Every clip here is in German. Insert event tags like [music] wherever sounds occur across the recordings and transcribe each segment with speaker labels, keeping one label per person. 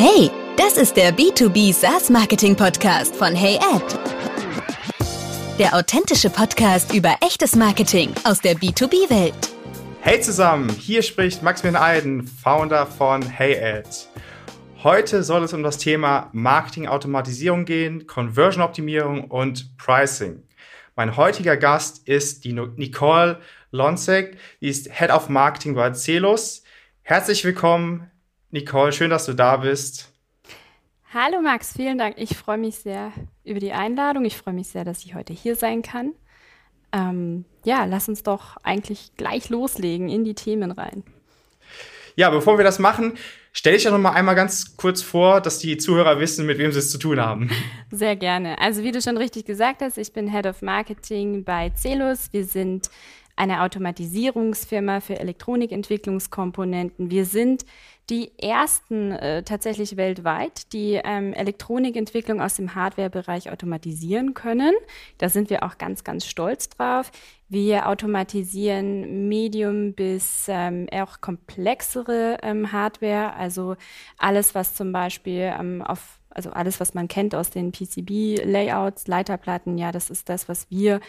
Speaker 1: Hey, das ist der B2B SaaS Marketing Podcast von HeyAd. Der authentische Podcast über echtes Marketing aus der B2B-Welt.
Speaker 2: Hey zusammen, hier spricht Maximilian Eiden, Founder von HeyAd. Heute soll es um das Thema Marketing-Automatisierung gehen, Conversion-Optimierung und Pricing. Mein heutiger Gast ist die Nicole Lonsek, die ist Head of Marketing bei Celus. Herzlich willkommen, Nicole, schön, dass du da bist.
Speaker 3: Hallo Max, vielen Dank. Ich freue mich sehr über die Einladung. Ich freue mich sehr, dass ich heute hier sein kann. Ähm, ja, lass uns doch eigentlich gleich loslegen in die Themen rein.
Speaker 2: Ja, bevor wir das machen, stell dich doch noch mal einmal ganz kurz vor, dass die Zuhörer wissen, mit wem sie es zu tun haben.
Speaker 3: Sehr gerne. Also wie du schon richtig gesagt hast, ich bin Head of Marketing bei Celus. Wir sind eine Automatisierungsfirma für Elektronikentwicklungskomponenten. Wir sind die ersten äh, tatsächlich weltweit, die ähm, Elektronikentwicklung aus dem Hardware-Bereich automatisieren können. Da sind wir auch ganz, ganz stolz drauf. Wir automatisieren Medium bis ähm, auch komplexere ähm, Hardware, also alles, was zum Beispiel ähm, auf, also alles, was man kennt aus den PCB-Layouts, Leiterplatten, ja, das ist das, was wir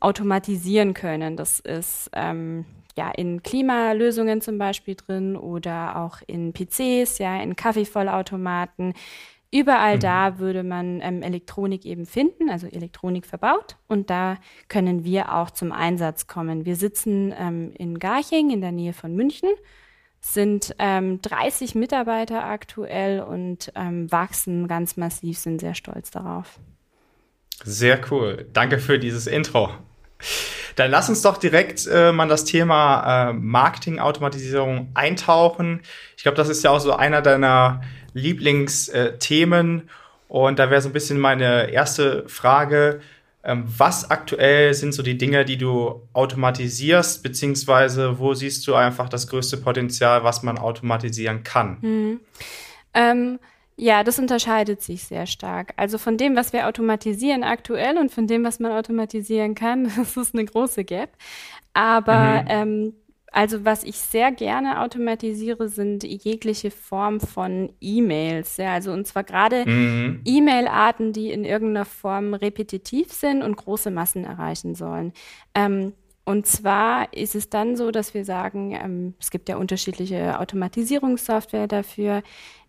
Speaker 3: automatisieren können. Das ist ähm, ja in Klimalösungen zum Beispiel drin oder auch in PCs, ja, in Kaffeevollautomaten. Überall mhm. da würde man ähm, Elektronik eben finden, also Elektronik verbaut. Und da können wir auch zum Einsatz kommen. Wir sitzen ähm, in Garching in der Nähe von München, sind ähm, 30 Mitarbeiter aktuell und ähm, wachsen ganz massiv, sind sehr stolz darauf.
Speaker 2: Sehr cool. Danke für dieses Intro. Dann lass uns doch direkt äh, mal das Thema äh, Marketing-Automatisierung eintauchen. Ich glaube, das ist ja auch so einer deiner Lieblingsthemen. Und da wäre so ein bisschen meine erste Frage. Ähm, was aktuell sind so die Dinge, die du automatisierst, beziehungsweise wo siehst du einfach das größte Potenzial, was man automatisieren kann?
Speaker 3: Hm. Ähm ja, das unterscheidet sich sehr stark. Also von dem, was wir automatisieren aktuell und von dem, was man automatisieren kann, [laughs] das ist eine große Gap. Aber mhm. ähm, also was ich sehr gerne automatisiere, sind jegliche Form von E-Mails. Ja, also und zwar gerade mhm. E-Mail-Arten, die in irgendeiner Form repetitiv sind und große Massen erreichen sollen. Ähm, und zwar ist es dann so, dass wir sagen, ähm, es gibt ja unterschiedliche Automatisierungssoftware dafür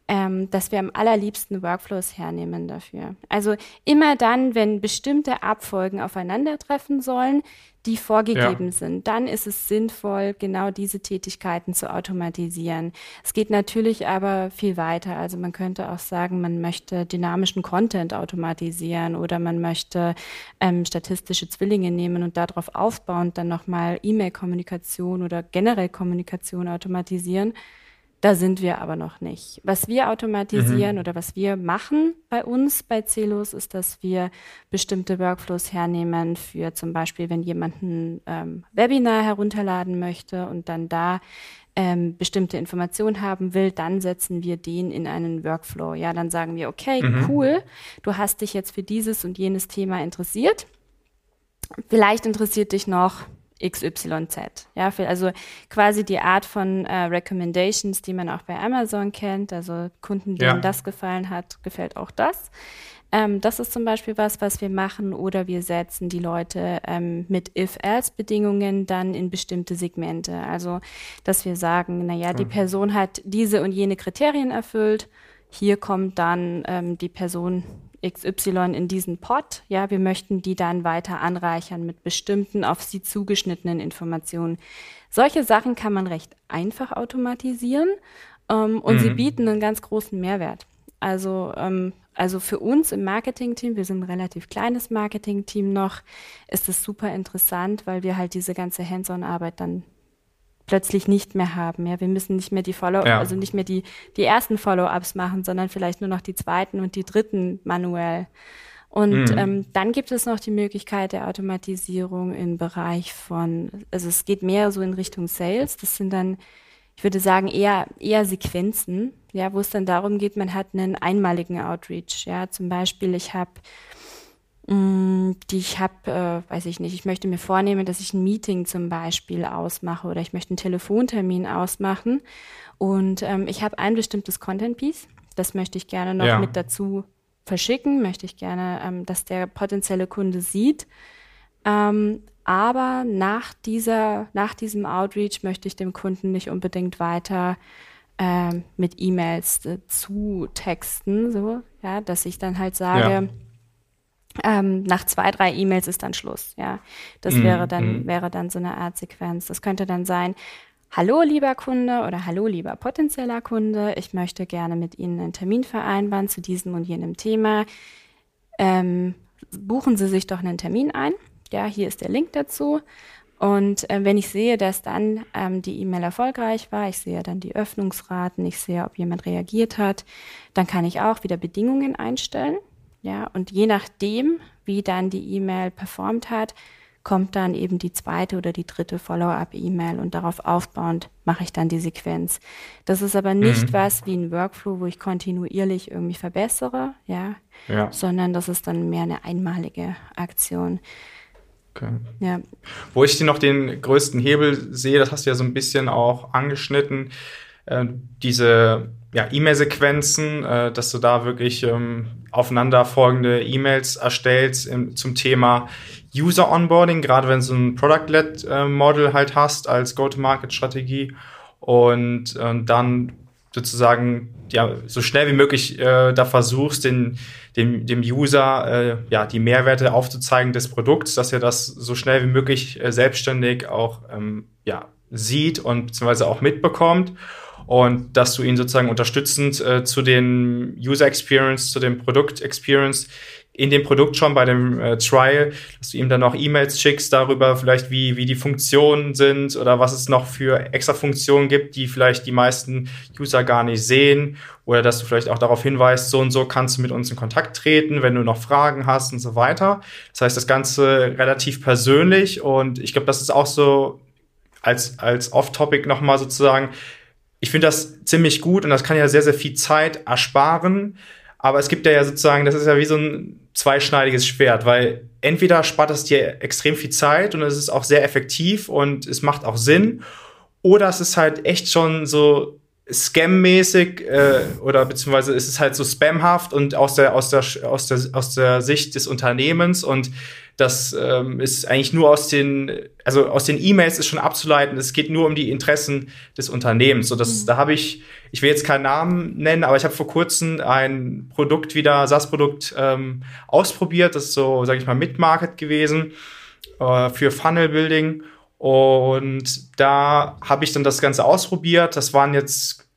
Speaker 3: ähm, dass wir am allerliebsten Workflows hernehmen dafür. Also immer dann, wenn bestimmte Abfolgen aufeinandertreffen sollen, die vorgegeben ja. sind, dann ist es sinnvoll, genau diese Tätigkeiten zu automatisieren. Es geht natürlich aber viel weiter. Also man könnte auch sagen, man möchte dynamischen Content automatisieren oder man möchte ähm, statistische Zwillinge nehmen und darauf aufbauend dann nochmal E-Mail-Kommunikation oder generell Kommunikation automatisieren. Da sind wir aber noch nicht. Was wir automatisieren mhm. oder was wir machen bei uns bei Celos ist, dass wir bestimmte Workflows hernehmen für zum Beispiel, wenn jemand ein ähm, Webinar herunterladen möchte und dann da ähm, bestimmte Informationen haben will, dann setzen wir den in einen Workflow. Ja, dann sagen wir, okay, mhm. cool, du hast dich jetzt für dieses und jenes Thema interessiert. Vielleicht interessiert dich noch XYZ. Ja, für, also quasi die Art von äh, Recommendations, die man auch bei Amazon kennt. Also Kunden, denen ja. das gefallen hat, gefällt auch das. Ähm, das ist zum Beispiel was, was wir machen. Oder wir setzen die Leute ähm, mit If-Else-Bedingungen dann in bestimmte Segmente. Also, dass wir sagen, na ja, die mhm. Person hat diese und jene Kriterien erfüllt. Hier kommt dann ähm, die Person XY in diesen Pot. Ja, wir möchten die dann weiter anreichern mit bestimmten auf sie zugeschnittenen Informationen. Solche Sachen kann man recht einfach automatisieren ähm, und mhm. sie bieten einen ganz großen Mehrwert. Also, ähm, also für uns im Marketing-Team, wir sind ein relativ kleines Marketing-Team noch, ist es super interessant, weil wir halt diese ganze Hands-on-Arbeit dann plötzlich nicht mehr haben. Ja, wir müssen nicht mehr die Follow, ja. also nicht mehr die, die ersten Follow-ups machen, sondern vielleicht nur noch die zweiten und die dritten manuell. Und mhm. ähm, dann gibt es noch die Möglichkeit der Automatisierung im Bereich von, also es geht mehr so in Richtung Sales. Das sind dann, ich würde sagen, eher, eher Sequenzen, ja, wo es dann darum geht, man hat einen einmaligen Outreach. Ja, zum Beispiel, ich habe die ich habe, äh, weiß ich nicht, ich möchte mir vornehmen, dass ich ein Meeting zum Beispiel ausmache oder ich möchte einen Telefontermin ausmachen und ähm, ich habe ein bestimmtes Content-Piece. Das möchte ich gerne noch ja. mit dazu verschicken, möchte ich gerne, ähm, dass der potenzielle Kunde sieht. Ähm, aber nach dieser, nach diesem Outreach möchte ich dem Kunden nicht unbedingt weiter äh, mit E-Mails äh, zu texten, so, ja, dass ich dann halt sage, ja. Ähm, nach zwei, drei E-Mails ist dann Schluss, ja. Das mm, wäre dann, mm. wäre dann so eine Art Sequenz. Das könnte dann sein, Hallo lieber Kunde oder Hallo lieber potenzieller Kunde, ich möchte gerne mit Ihnen einen Termin vereinbaren zu diesem und jenem Thema. Ähm, buchen Sie sich doch einen Termin ein. Ja, hier ist der Link dazu. Und äh, wenn ich sehe, dass dann ähm, die E-Mail erfolgreich war, ich sehe dann die Öffnungsraten, ich sehe, ob jemand reagiert hat, dann kann ich auch wieder Bedingungen einstellen. Ja, und je nachdem, wie dann die E-Mail performt hat, kommt dann eben die zweite oder die dritte Follow-up-E-Mail und darauf aufbauend mache ich dann die Sequenz. Das ist aber nicht mhm. was wie ein Workflow, wo ich kontinuierlich irgendwie verbessere, ja, ja, sondern das ist dann mehr eine einmalige Aktion.
Speaker 2: Okay. Ja. Wo ich noch den größten Hebel sehe, das hast du ja so ein bisschen auch angeschnitten, äh, diese ja, E-Mail-Sequenzen, äh, dass du da wirklich ähm, aufeinanderfolgende E-Mails erstellst im, zum Thema User Onboarding, gerade wenn du ein Product-led äh, halt hast als Go-to-Market-Strategie. Und äh, dann sozusagen ja so schnell wie möglich äh, da versuchst, den, dem, dem User äh, ja die Mehrwerte aufzuzeigen des Produkts, dass er das so schnell wie möglich äh, selbstständig auch ähm, ja sieht und beziehungsweise auch mitbekommt und dass du ihn sozusagen unterstützend äh, zu den User Experience, zu dem Produkt Experience in dem Produkt schon bei dem äh, Trial, dass du ihm dann noch E-Mails schickst darüber, vielleicht wie, wie die Funktionen sind oder was es noch für extra Funktionen gibt, die vielleicht die meisten User gar nicht sehen oder dass du vielleicht auch darauf hinweist, so und so kannst du mit uns in Kontakt treten, wenn du noch Fragen hast und so weiter. Das heißt, das Ganze relativ persönlich und ich glaube, das ist auch so als, als Off-Topic nochmal sozusagen, ich finde das ziemlich gut und das kann ja sehr, sehr viel Zeit ersparen. Aber es gibt ja, sozusagen, das ist ja wie so ein zweischneidiges Schwert, weil entweder spart es dir extrem viel Zeit und es ist auch sehr effektiv und es macht auch Sinn, oder es ist halt echt schon so Scam-mäßig äh, oder beziehungsweise ist es halt so spamhaft und aus der aus der aus der aus der Sicht des Unternehmens und das ähm, ist eigentlich nur aus den, also aus den E-Mails ist schon abzuleiten, es geht nur um die Interessen des Unternehmens. So, das, mhm. da habe ich, ich will jetzt keinen Namen nennen, aber ich habe vor kurzem ein Produkt wieder, SaaS-Produkt ähm, ausprobiert. Das ist so, sage ich mal, Mid-Market gewesen äh, für Funnel Building. Und da habe ich dann das Ganze ausprobiert. Das waren jetzt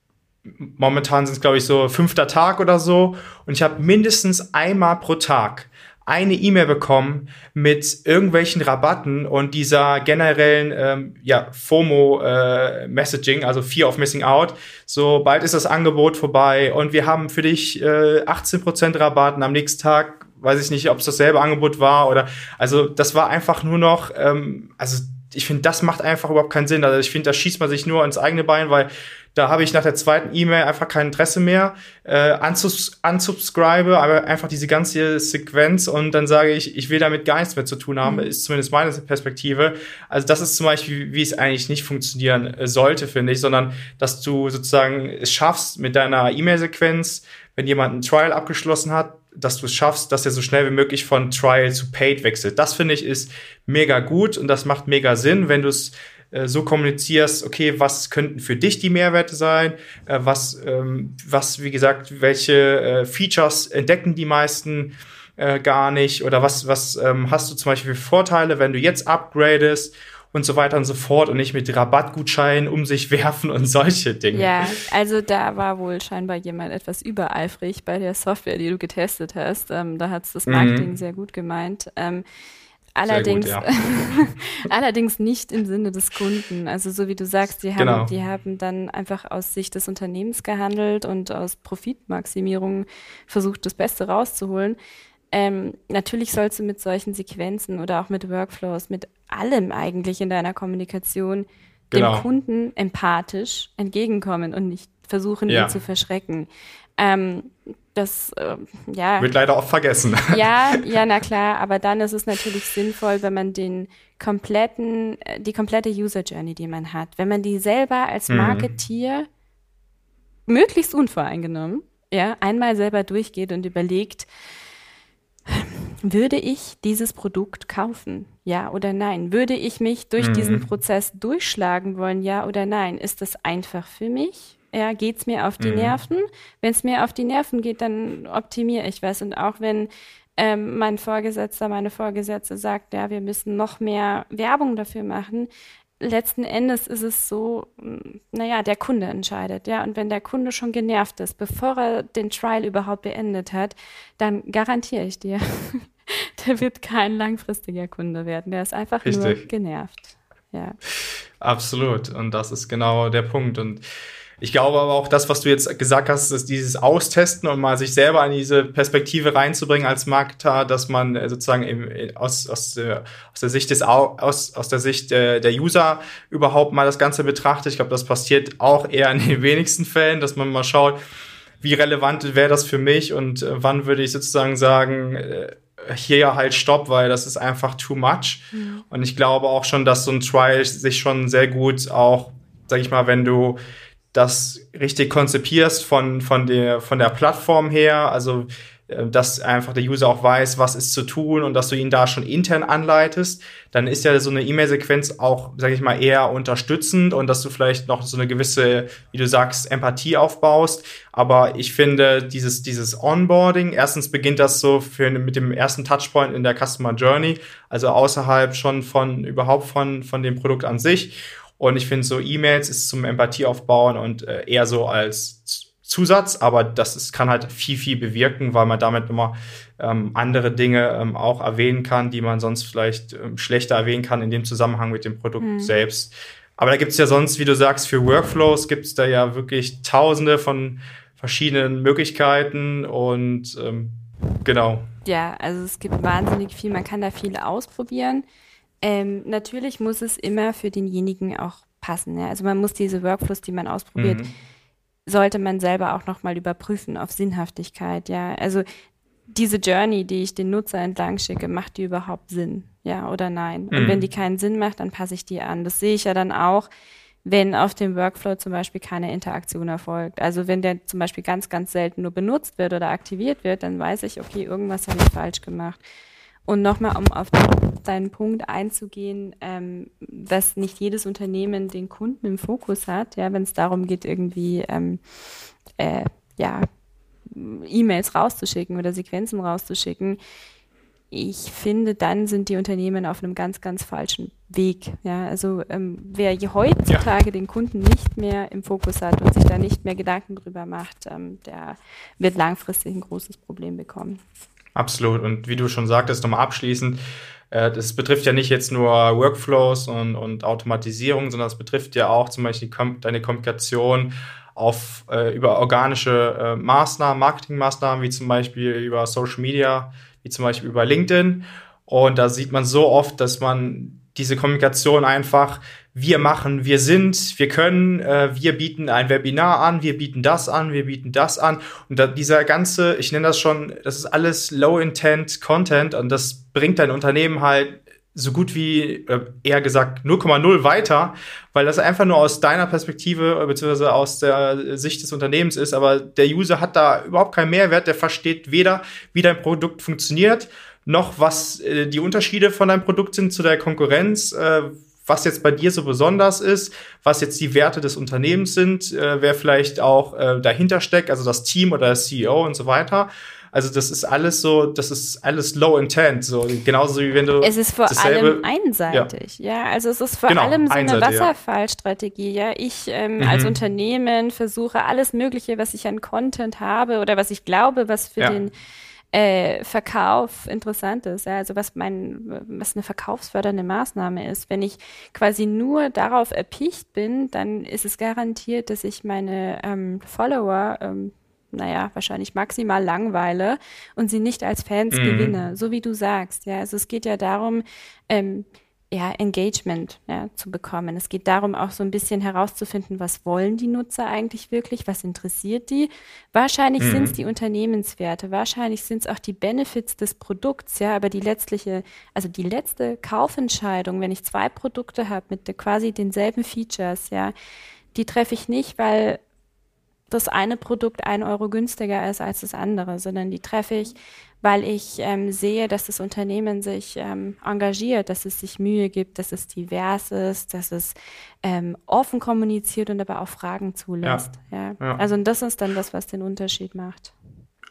Speaker 2: momentan sind es, glaube ich, so fünfter Tag oder so. Und ich habe mindestens einmal pro Tag eine E-Mail bekommen mit irgendwelchen Rabatten und dieser generellen ähm, ja, FOMO-Messaging, äh, also Fear of Missing Out. So bald ist das Angebot vorbei und wir haben für dich äh, 18% Rabatten am nächsten Tag. Weiß ich nicht, ob es dasselbe Angebot war oder also das war einfach nur noch, ähm, also ich finde, das macht einfach überhaupt keinen Sinn. Also ich finde, da schießt man sich nur ins eigene Bein, weil da habe ich nach der zweiten E-Mail einfach kein Interesse mehr, äh, anzus unsubscribe, aber einfach diese ganze Sequenz und dann sage ich, ich will damit gar nichts mehr zu tun haben, mhm. ist zumindest meine Perspektive. Also das ist zum Beispiel, wie es eigentlich nicht funktionieren äh, sollte, finde ich, sondern dass du sozusagen es schaffst mit deiner E-Mail-Sequenz, wenn jemand ein Trial abgeschlossen hat, dass du es schaffst, dass er so schnell wie möglich von Trial zu Paid wechselt. Das finde ich ist mega gut und das macht mega Sinn, wenn du es äh, so kommunizierst, okay, was könnten für dich die Mehrwerte sein, äh, was, ähm, was, wie gesagt, welche äh, Features entdecken die meisten äh, gar nicht oder was, was ähm, hast du zum Beispiel für Vorteile, wenn du jetzt upgradest und so weiter und so fort und nicht mit Rabattgutscheinen um sich [laughs] werfen und solche Dinge.
Speaker 3: Ja, also da war wohl scheinbar jemand etwas übereifrig bei der Software, die du getestet hast. Ähm, da hat es das Marketing mhm. sehr gut gemeint. Ähm, Allerdings, gut, ja. [laughs] allerdings nicht im Sinne des Kunden. Also so wie du sagst, die haben, genau. die haben dann einfach aus Sicht des Unternehmens gehandelt und aus Profitmaximierung versucht, das Beste rauszuholen. Ähm, natürlich sollst du mit solchen Sequenzen oder auch mit Workflows, mit allem eigentlich in deiner Kommunikation genau. dem Kunden empathisch entgegenkommen und nicht versuchen, ja. ihn zu verschrecken. Ähm, das, äh, ja.
Speaker 2: Wird leider oft vergessen.
Speaker 3: Ja, [laughs] ja, na klar, aber dann ist es natürlich sinnvoll, wenn man den kompletten, äh, die komplette User Journey, die man hat, wenn man die selber als. Marketeer mhm. möglichst unvoreingenommen ja, einmal selber durchgeht und überlegt, würde ich dieses Produkt kaufen? Ja oder nein? Würde ich mich durch mhm. diesen Prozess durchschlagen wollen? Ja oder nein? Ist das einfach für mich? Ja, geht's mir auf die mhm. Nerven? Wenn es mir auf die Nerven geht, dann optimiere ich was. Und auch wenn ähm, mein Vorgesetzter, meine Vorgesetzte sagt, ja, wir müssen noch mehr Werbung dafür machen, letzten Endes ist es so, hm, naja, der Kunde entscheidet, ja. Und wenn der Kunde schon genervt ist, bevor er den Trial überhaupt beendet hat, dann garantiere ich dir, [laughs] der wird kein langfristiger Kunde werden. Der ist einfach Richtig. nur genervt. Ja.
Speaker 2: Absolut. Und das ist genau der Punkt. Und ich glaube aber auch das, was du jetzt gesagt hast, ist dieses Austesten und mal sich selber in diese Perspektive reinzubringen als Marketer, dass man äh, sozusagen im, äh, aus, aus, der, aus der Sicht des aus, aus der Sicht der, der User überhaupt mal das Ganze betrachtet. Ich glaube, das passiert auch eher in den [laughs] wenigsten Fällen, dass man mal schaut, wie relevant wäre das für mich und äh, wann würde ich sozusagen sagen, äh, hier halt Stopp, weil das ist einfach too much. Mhm. Und ich glaube auch schon, dass so ein Trial sich schon sehr gut auch, sag ich mal, wenn du das richtig konzipierst von, von, der, von der Plattform her, also äh, dass einfach der User auch weiß, was ist zu tun und dass du ihn da schon intern anleitest, dann ist ja so eine E-Mail-Sequenz auch, sage ich mal, eher unterstützend und dass du vielleicht noch so eine gewisse, wie du sagst, Empathie aufbaust. Aber ich finde, dieses, dieses Onboarding, erstens beginnt das so für, mit dem ersten Touchpoint in der Customer Journey, also außerhalb schon von, überhaupt von, von dem Produkt an sich. Und ich finde, so E-Mails ist zum Empathie aufbauen und äh, eher so als Zusatz, aber das ist, kann halt viel, viel bewirken, weil man damit immer ähm, andere Dinge ähm, auch erwähnen kann, die man sonst vielleicht ähm, schlechter erwähnen kann in dem Zusammenhang mit dem Produkt mhm. selbst. Aber da gibt es ja sonst, wie du sagst, für Workflows gibt es da ja wirklich tausende von verschiedenen Möglichkeiten und ähm, genau.
Speaker 3: Ja, also es gibt wahnsinnig viel, man kann da viel ausprobieren. Ähm, natürlich muss es immer für denjenigen auch passen. Ja? Also man muss diese Workflows, die man ausprobiert, mhm. sollte man selber auch nochmal überprüfen auf Sinnhaftigkeit. Ja, also diese Journey, die ich den Nutzer entlang schicke, macht die überhaupt Sinn? Ja oder nein? Mhm. Und wenn die keinen Sinn macht, dann passe ich die an. Das sehe ich ja dann auch, wenn auf dem Workflow zum Beispiel keine Interaktion erfolgt. Also wenn der zum Beispiel ganz, ganz selten nur benutzt wird oder aktiviert wird, dann weiß ich, okay, irgendwas habe ich falsch gemacht. Und nochmal, um auf deinen Punkt einzugehen, ähm, dass nicht jedes Unternehmen den Kunden im Fokus hat, ja, wenn es darum geht, irgendwie ähm, äh, ja, E-Mails rauszuschicken oder Sequenzen rauszuschicken. Ich finde, dann sind die Unternehmen auf einem ganz, ganz falschen Weg. Ja, also ähm, wer heutzutage ja. den Kunden nicht mehr im Fokus hat und sich da nicht mehr Gedanken drüber macht, ähm, der wird langfristig ein großes Problem bekommen.
Speaker 2: Absolut. Und wie du schon sagtest, nochmal abschließend, äh, das betrifft ja nicht jetzt nur Workflows und, und Automatisierung, sondern es betrifft ja auch zum Beispiel deine Kommunikation auf, äh, über organische äh, Maßnahmen, Marketingmaßnahmen, wie zum Beispiel über Social Media, wie zum Beispiel über LinkedIn. Und da sieht man so oft, dass man diese Kommunikation einfach wir machen, wir sind, wir können, äh, wir bieten ein Webinar an, wir bieten das an, wir bieten das an. Und da, dieser ganze, ich nenne das schon, das ist alles Low-Intent Content und das bringt dein Unternehmen halt so gut wie, äh, eher gesagt, 0,0 weiter, weil das einfach nur aus deiner Perspektive beziehungsweise aus der Sicht des Unternehmens ist. Aber der User hat da überhaupt keinen Mehrwert, der versteht weder, wie dein Produkt funktioniert, noch was äh, die Unterschiede von deinem Produkt sind zu der Konkurrenz, äh, was jetzt bei dir so besonders ist, was jetzt die Werte des Unternehmens sind, äh, wer vielleicht auch äh, dahinter steckt, also das Team oder der CEO und so weiter. Also das ist alles so, das ist alles low intent, so genauso wie wenn du
Speaker 3: es ist vor allem einseitig, ja. ja. Also es ist vor genau, allem so eine Wasserfallstrategie, ja. Ich ähm, mhm. als Unternehmen versuche alles Mögliche, was ich an Content habe oder was ich glaube, was für ja. den äh, Verkauf interessant ist. Ja? Also was mein, was eine verkaufsfördernde Maßnahme ist. Wenn ich quasi nur darauf erpicht bin, dann ist es garantiert, dass ich meine ähm, Follower ähm, naja, wahrscheinlich maximal langweile und sie nicht als Fans mhm. gewinne, so wie du sagst. Ja, also es geht ja darum, ähm, ja, Engagement ja, zu bekommen. Es geht darum, auch so ein bisschen herauszufinden, was wollen die Nutzer eigentlich wirklich, was interessiert die. Wahrscheinlich mhm. sind es die Unternehmenswerte, wahrscheinlich sind es auch die Benefits des Produkts, ja, aber die letztliche, also die letzte Kaufentscheidung, wenn ich zwei Produkte habe mit quasi denselben Features, ja, die treffe ich nicht, weil das eine Produkt ein Euro günstiger ist als das andere, sondern die treffe ich, weil ich ähm, sehe, dass das Unternehmen sich ähm, engagiert, dass es sich Mühe gibt, dass es divers ist, dass es ähm, offen kommuniziert und aber auch Fragen zulässt. Ja, ja. ja. Also das ist dann das, was den Unterschied macht.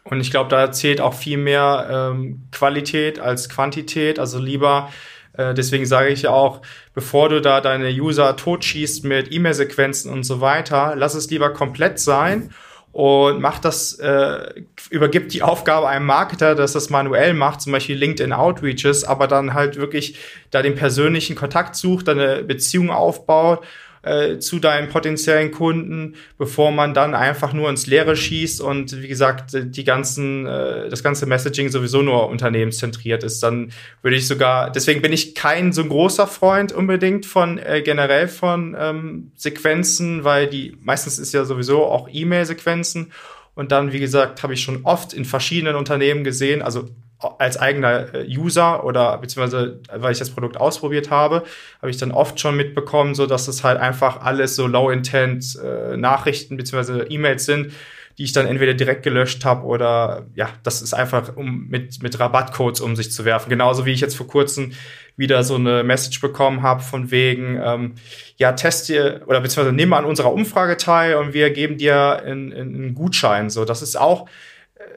Speaker 2: Und ich glaube, da zählt auch viel mehr ähm, Qualität als Quantität. Also lieber äh, deswegen sage ich ja auch, bevor du da deine User totschießt mit E-Mail-Sequenzen und so weiter, lass es lieber komplett sein und macht das, äh, übergibt die Aufgabe einem Marketer, dass das manuell macht, zum Beispiel LinkedIn Outreaches, aber dann halt wirklich da den persönlichen Kontakt sucht, dann eine Beziehung aufbaut äh, zu deinen potenziellen Kunden, bevor man dann einfach nur ins Leere schießt und wie gesagt, die ganzen, äh, das ganze Messaging sowieso nur unternehmenszentriert ist. Dann würde ich sogar, deswegen bin ich kein so großer Freund unbedingt von äh, generell von ähm, Sequenzen, weil die meistens ist ja sowieso auch E-Mail-Sequenzen. Und dann, wie gesagt, habe ich schon oft in verschiedenen Unternehmen gesehen, also als eigener äh, User oder beziehungsweise weil ich das Produkt ausprobiert habe, habe ich dann oft schon mitbekommen, so dass es halt einfach alles so Low-Intent äh, Nachrichten beziehungsweise E-Mails sind, die ich dann entweder direkt gelöscht habe oder ja, das ist einfach um mit mit Rabattcodes um sich zu werfen. Genauso wie ich jetzt vor kurzem wieder so eine Message bekommen habe von wegen ähm, ja test dir oder beziehungsweise nimm an unserer Umfrage teil und wir geben dir einen, einen Gutschein. So, das ist auch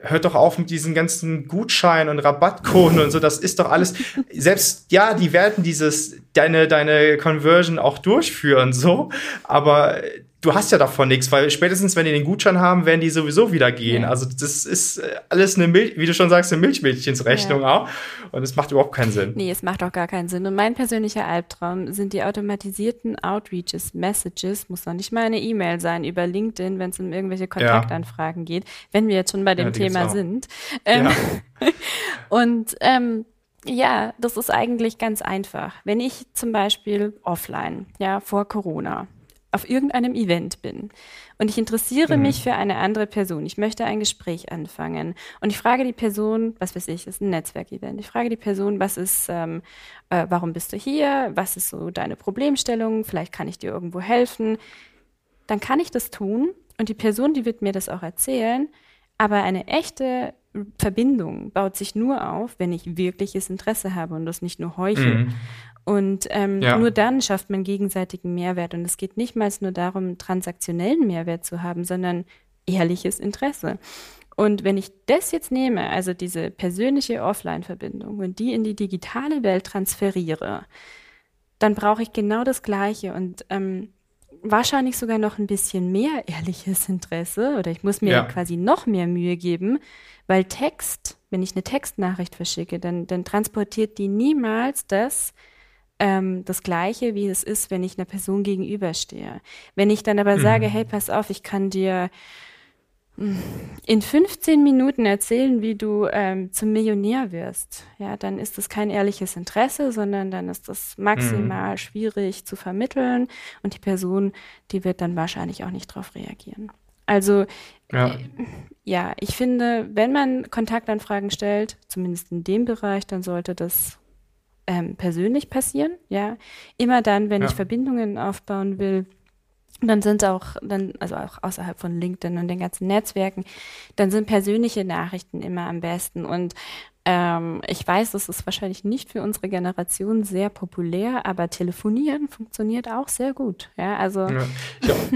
Speaker 2: hört doch auf mit diesen ganzen Gutscheinen und Rabattcoden und so, das ist doch alles, selbst, ja, die werden dieses, deine, deine Conversion auch durchführen, so, aber du hast ja davon nichts, weil spätestens, wenn die den Gutschein haben, werden die sowieso wieder gehen. Ja. Also das ist äh, alles eine Milch, wie du schon sagst, eine Milchmädchensrechnung ja. auch. Und es macht überhaupt keinen Sinn.
Speaker 3: Nee, es macht auch gar keinen Sinn. Und mein persönlicher Albtraum sind die automatisierten Outreaches, Messages, muss noch nicht mal eine E-Mail sein, über LinkedIn, wenn es um irgendwelche Kontaktanfragen ja. geht, wenn wir jetzt schon bei dem Thema sind. Ähm, [laughs] und ähm, ja, das ist eigentlich ganz einfach. Wenn ich zum Beispiel offline, ja, vor Corona, auf irgendeinem Event bin. Und ich interessiere mhm. mich für eine andere Person, ich möchte ein Gespräch anfangen. Und ich frage die Person, was weiß ich, ist ein Netzwerkevent, ich frage die Person, was ist, ähm, äh, warum bist du hier, was ist so deine Problemstellung, vielleicht kann ich dir irgendwo helfen, dann kann ich das tun. Und die Person, die wird mir das auch erzählen, aber eine echte Verbindung baut sich nur auf, wenn ich wirkliches Interesse habe und das nicht nur heuchel. Mhm. Und ähm, ja. nur dann schafft man gegenseitigen Mehrwert. Und es geht nicht mal nur darum, transaktionellen Mehrwert zu haben, sondern ehrliches Interesse. Und wenn ich das jetzt nehme, also diese persönliche Offline-Verbindung und die in die digitale Welt transferiere, dann brauche ich genau das Gleiche und ähm, wahrscheinlich sogar noch ein bisschen mehr ehrliches Interesse oder ich muss mir ja. quasi noch mehr Mühe geben, weil Text, wenn ich eine Textnachricht verschicke, dann, dann transportiert die niemals das, ähm, das Gleiche, wie es ist, wenn ich einer Person gegenüberstehe. Wenn ich dann aber mhm. sage, hey, pass auf, ich kann dir hm, in 15 Minuten erzählen, wie du ähm, zum Millionär wirst, ja, dann ist das kein ehrliches Interesse, sondern dann ist das maximal mhm. schwierig zu vermitteln und die Person, die wird dann wahrscheinlich auch nicht darauf reagieren. Also ja. Äh, ja, ich finde, wenn man Kontaktanfragen stellt, zumindest in dem Bereich, dann sollte das ähm, persönlich passieren, ja. Immer dann, wenn ja. ich Verbindungen aufbauen will, dann sind auch, dann, also auch außerhalb von LinkedIn und den ganzen Netzwerken, dann sind persönliche Nachrichten immer am besten. Und ähm, ich weiß, das ist wahrscheinlich nicht für unsere Generation sehr populär, aber telefonieren funktioniert auch sehr gut. Ja, also. Ja.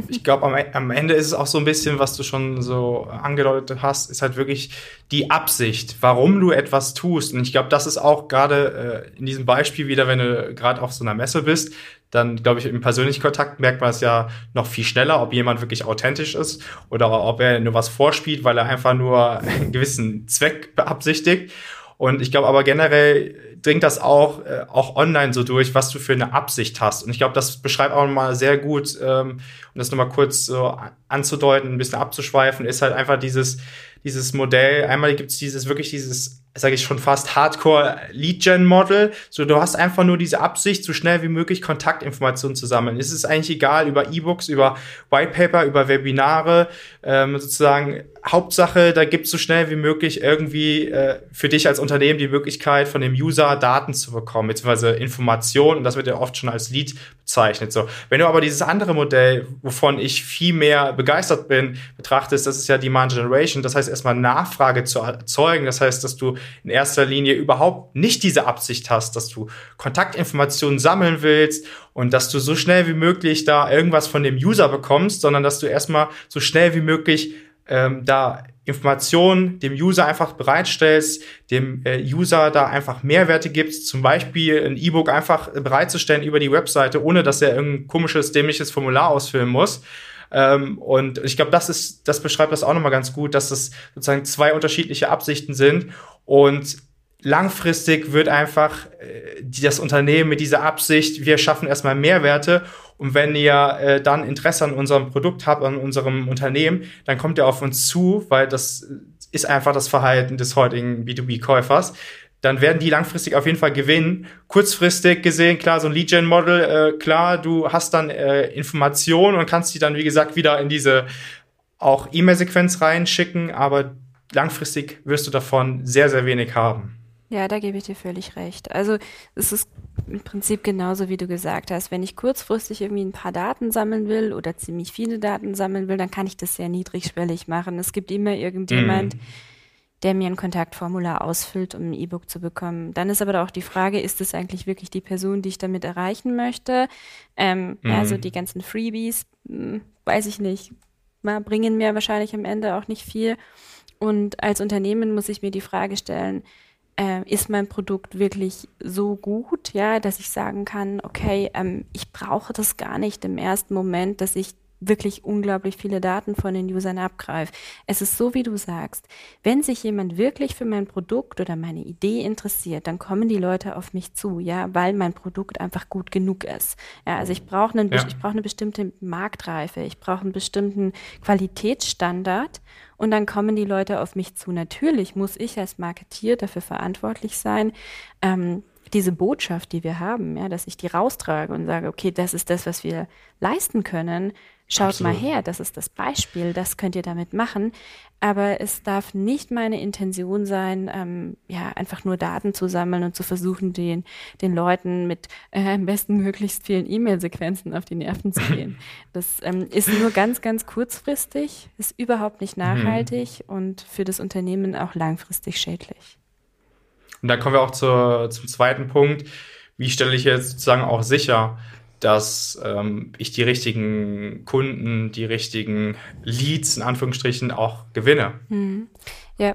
Speaker 2: Ich glaube, am, am, Ende ist es auch so ein bisschen, was du schon so angedeutet hast, ist halt wirklich die Absicht, warum du etwas tust. Und ich glaube, das ist auch gerade äh, in diesem Beispiel wieder, wenn du gerade auf so einer Messe bist, dann glaube ich, im persönlichen Kontakt merkt man es ja noch viel schneller, ob jemand wirklich authentisch ist oder ob er nur was vorspielt, weil er einfach nur [laughs] einen gewissen Zweck beabsichtigt. Und ich glaube aber generell dringt das auch, äh, auch online so durch, was du für eine Absicht hast. Und ich glaube, das beschreibt auch mal sehr gut, ähm, um das nochmal kurz so anzudeuten, ein bisschen abzuschweifen, ist halt einfach dieses, dieses Modell. Einmal gibt es dieses wirklich dieses sage ich schon fast Hardcore Lead Gen Model. So, du hast einfach nur diese Absicht, so schnell wie möglich Kontaktinformationen zu sammeln. Es ist eigentlich egal über E-Books, über White Paper, über Webinare, ähm, sozusagen. Hauptsache, da gibt es so schnell wie möglich irgendwie äh, für dich als Unternehmen die Möglichkeit, von dem User Daten zu bekommen, beziehungsweise Informationen. Und das wird ja oft schon als Lead bezeichnet. So, wenn du aber dieses andere Modell, wovon ich viel mehr begeistert bin, betrachtest, das ist ja Demand Generation. Das heißt erstmal Nachfrage zu erzeugen. Das heißt, dass du in erster Linie überhaupt nicht diese Absicht hast, dass du Kontaktinformationen sammeln willst und dass du so schnell wie möglich da irgendwas von dem User bekommst, sondern dass du erstmal so schnell wie möglich ähm, da Informationen dem User einfach bereitstellst, dem äh, User da einfach Mehrwerte gibst, zum Beispiel ein E-Book einfach bereitzustellen über die Webseite, ohne dass er irgendein komisches, dämliches Formular ausfüllen muss. Ähm, und ich glaube, das ist, das beschreibt das auch nochmal ganz gut, dass das sozusagen zwei unterschiedliche Absichten sind und langfristig wird einfach äh, das Unternehmen mit dieser Absicht, wir schaffen erstmal Mehrwerte und wenn ihr äh, dann Interesse an unserem Produkt habt, an unserem Unternehmen, dann kommt ihr auf uns zu, weil das ist einfach das Verhalten des heutigen B2B-Käufers dann werden die langfristig auf jeden Fall gewinnen. Kurzfristig gesehen, klar, so ein Lead-Gen-Model, äh, klar, du hast dann äh, Informationen und kannst die dann, wie gesagt, wieder in diese auch E-Mail-Sequenz reinschicken, aber langfristig wirst du davon sehr, sehr wenig haben.
Speaker 3: Ja, da gebe ich dir völlig recht. Also es ist im Prinzip genauso, wie du gesagt hast. Wenn ich kurzfristig irgendwie ein paar Daten sammeln will oder ziemlich viele Daten sammeln will, dann kann ich das sehr niedrigschwellig machen. Es gibt immer irgendjemand, mm der mir ein Kontaktformular ausfüllt, um ein E-Book zu bekommen. Dann ist aber auch die Frage, ist es eigentlich wirklich die Person, die ich damit erreichen möchte? Ähm, mhm. Also die ganzen Freebies, hm, weiß ich nicht, mal, bringen mir wahrscheinlich am Ende auch nicht viel. Und als Unternehmen muss ich mir die Frage stellen, äh, ist mein Produkt wirklich so gut, ja, dass ich sagen kann, okay, ähm, ich brauche das gar nicht im ersten Moment, dass ich wirklich unglaublich viele Daten von den Usern abgreife. Es ist so, wie du sagst. Wenn sich jemand wirklich für mein Produkt oder meine Idee interessiert, dann kommen die Leute auf mich zu, ja, weil mein Produkt einfach gut genug ist. Ja, also ich brauche einen, ja. ich brauche eine bestimmte Marktreife, ich brauche einen bestimmten Qualitätsstandard und dann kommen die Leute auf mich zu. Natürlich muss ich als Marketier dafür verantwortlich sein, ähm, diese Botschaft, die wir haben, ja, dass ich die raustrage und sage, okay, das ist das, was wir leisten können, Schaut Absolut. mal her, das ist das Beispiel, das könnt ihr damit machen. Aber es darf nicht meine Intention sein, ähm, ja, einfach nur Daten zu sammeln und zu versuchen, den, den Leuten mit äh, am besten möglichst vielen E-Mail-Sequenzen auf die Nerven zu gehen. [laughs] Das ähm, ist nur ganz, ganz kurzfristig, ist überhaupt nicht mhm. nachhaltig mhm. und für das Unternehmen auch langfristig schädlich.
Speaker 2: Und da kommen wir auch zur, zum zweiten Punkt. Wie stelle ich jetzt sozusagen auch sicher, dass ähm, ich die richtigen Kunden, die richtigen Leads in Anführungsstrichen auch gewinne.
Speaker 3: Mhm. Ja,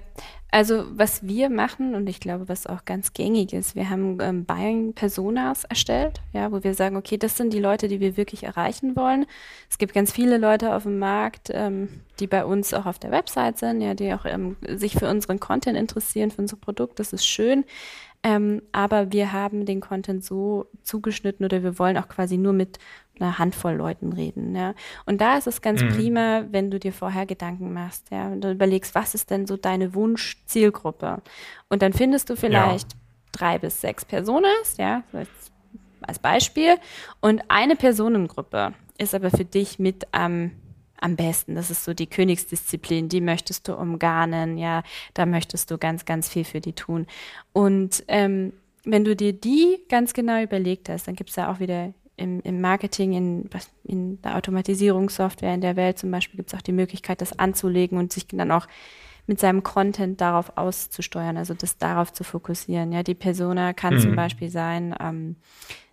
Speaker 3: also was wir machen und ich glaube, was auch ganz gängig ist, wir haben ähm, Buying Personas erstellt, ja, wo wir sagen, okay, das sind die Leute, die wir wirklich erreichen wollen. Es gibt ganz viele Leute auf dem Markt, ähm, die bei uns auch auf der Website sind, ja, die auch ähm, sich für unseren Content interessieren, für unser Produkt. Das ist schön. Ähm, aber wir haben den Content so zugeschnitten oder wir wollen auch quasi nur mit einer Handvoll Leuten reden. Ja? Und da ist es ganz mhm. prima, wenn du dir vorher Gedanken machst, ja, und du überlegst, was ist denn so deine Wunschzielgruppe? Und dann findest du vielleicht ja. drei bis sechs Personas, ja, als Beispiel. Und eine Personengruppe ist aber für dich mit am am besten. Das ist so die Königsdisziplin, die möchtest du umgarnen, ja, da möchtest du ganz, ganz viel für die tun. Und ähm, wenn du dir die ganz genau überlegt hast, dann gibt es da auch wieder im, im Marketing, in, in der Automatisierungssoftware in der Welt zum Beispiel, gibt es auch die Möglichkeit, das anzulegen und sich dann auch mit seinem Content darauf auszusteuern, also das darauf zu fokussieren. Ja, die Persona kann mhm. zum Beispiel sein, ähm,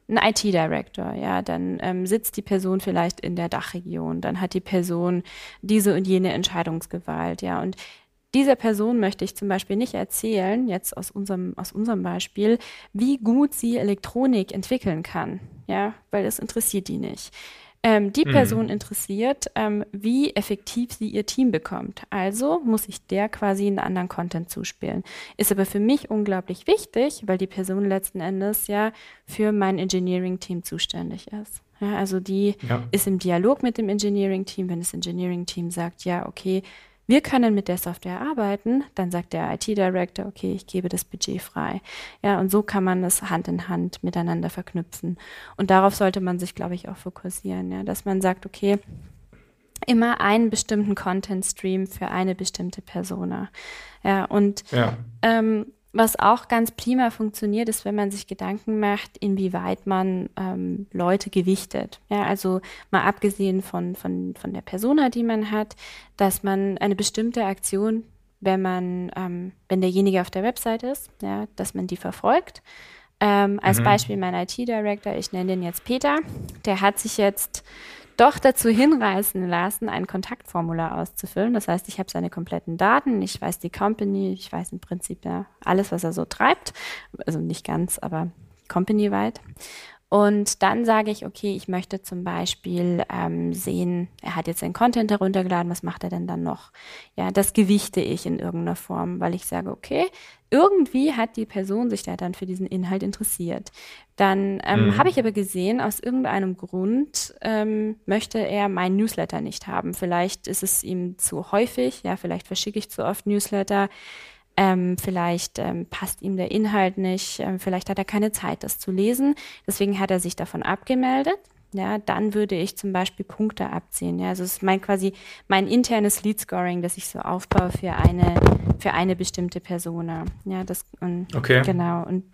Speaker 3: ein IT-Director, ja, dann ähm, sitzt die Person vielleicht in der Dachregion, dann hat die Person diese und jene Entscheidungsgewalt, ja, und dieser Person möchte ich zum Beispiel nicht erzählen, jetzt aus unserem, aus unserem Beispiel, wie gut sie Elektronik entwickeln kann, ja, weil das interessiert die nicht ähm, die mhm. Person mhm. interessiert, ähm, wie effektiv sie ihr Team bekommt. Also muss ich der quasi einen anderen Content zuspielen. Ist aber für mich unglaublich wichtig, weil die Person letzten Endes ja für mein Engineering-Team zuständig ist. Ja, also die ja. ist im Dialog mit dem Engineering-Team, wenn das Engineering-Team sagt, ja, okay, wir können mit der Software arbeiten, dann sagt der IT-Director, okay, ich gebe das Budget frei. Ja, und so kann man das Hand in Hand miteinander verknüpfen. Und darauf sollte man sich, glaube ich, auch fokussieren, ja, dass man sagt, okay, immer einen bestimmten Content-Stream für eine bestimmte Persona. Ja, und ja. Ähm, was auch ganz prima funktioniert, ist, wenn man sich Gedanken macht, inwieweit man ähm, Leute gewichtet. Ja, also mal abgesehen von, von, von der Persona, die man hat, dass man eine bestimmte Aktion, wenn man, ähm, wenn derjenige auf der Website ist, ja, dass man die verfolgt. Ähm, als mhm. Beispiel mein IT-Director, ich nenne den jetzt Peter, der hat sich jetzt doch dazu hinreißen lassen, ein Kontaktformular auszufüllen. Das heißt, ich habe seine kompletten Daten, ich weiß die Company, ich weiß im Prinzip ja alles, was er so treibt. Also nicht ganz, aber company-weit. Und dann sage ich, okay, ich möchte zum Beispiel ähm, sehen, er hat jetzt den Content heruntergeladen, was macht er denn dann noch? Ja, das gewichte ich in irgendeiner Form, weil ich sage, okay, irgendwie hat die Person sich da dann für diesen Inhalt interessiert. Dann ähm, mhm. habe ich aber gesehen, aus irgendeinem Grund ähm, möchte er meinen Newsletter nicht haben. Vielleicht ist es ihm zu häufig, ja, vielleicht verschicke ich zu oft Newsletter. Ähm, vielleicht ähm, passt ihm der Inhalt nicht, ähm, vielleicht hat er keine Zeit, das zu lesen. Deswegen hat er sich davon abgemeldet. Ja, dann würde ich zum Beispiel Punkte abziehen. Ja, also es ist mein quasi mein internes Lead Scoring, das ich so aufbaue für eine für eine bestimmte Persona. Ja, das und,
Speaker 2: okay.
Speaker 3: genau und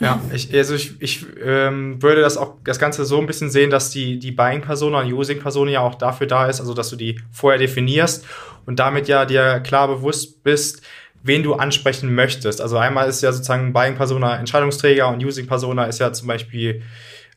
Speaker 2: ja, ich, also ich, ich ähm, würde das auch das Ganze so ein bisschen sehen, dass die, die Buying-Persona und Using-Persona ja auch dafür da ist, also dass du die vorher definierst und damit ja dir klar bewusst bist, wen du ansprechen möchtest. Also einmal ist ja sozusagen Buying-Persona Entscheidungsträger und Using-Persona ist ja zum Beispiel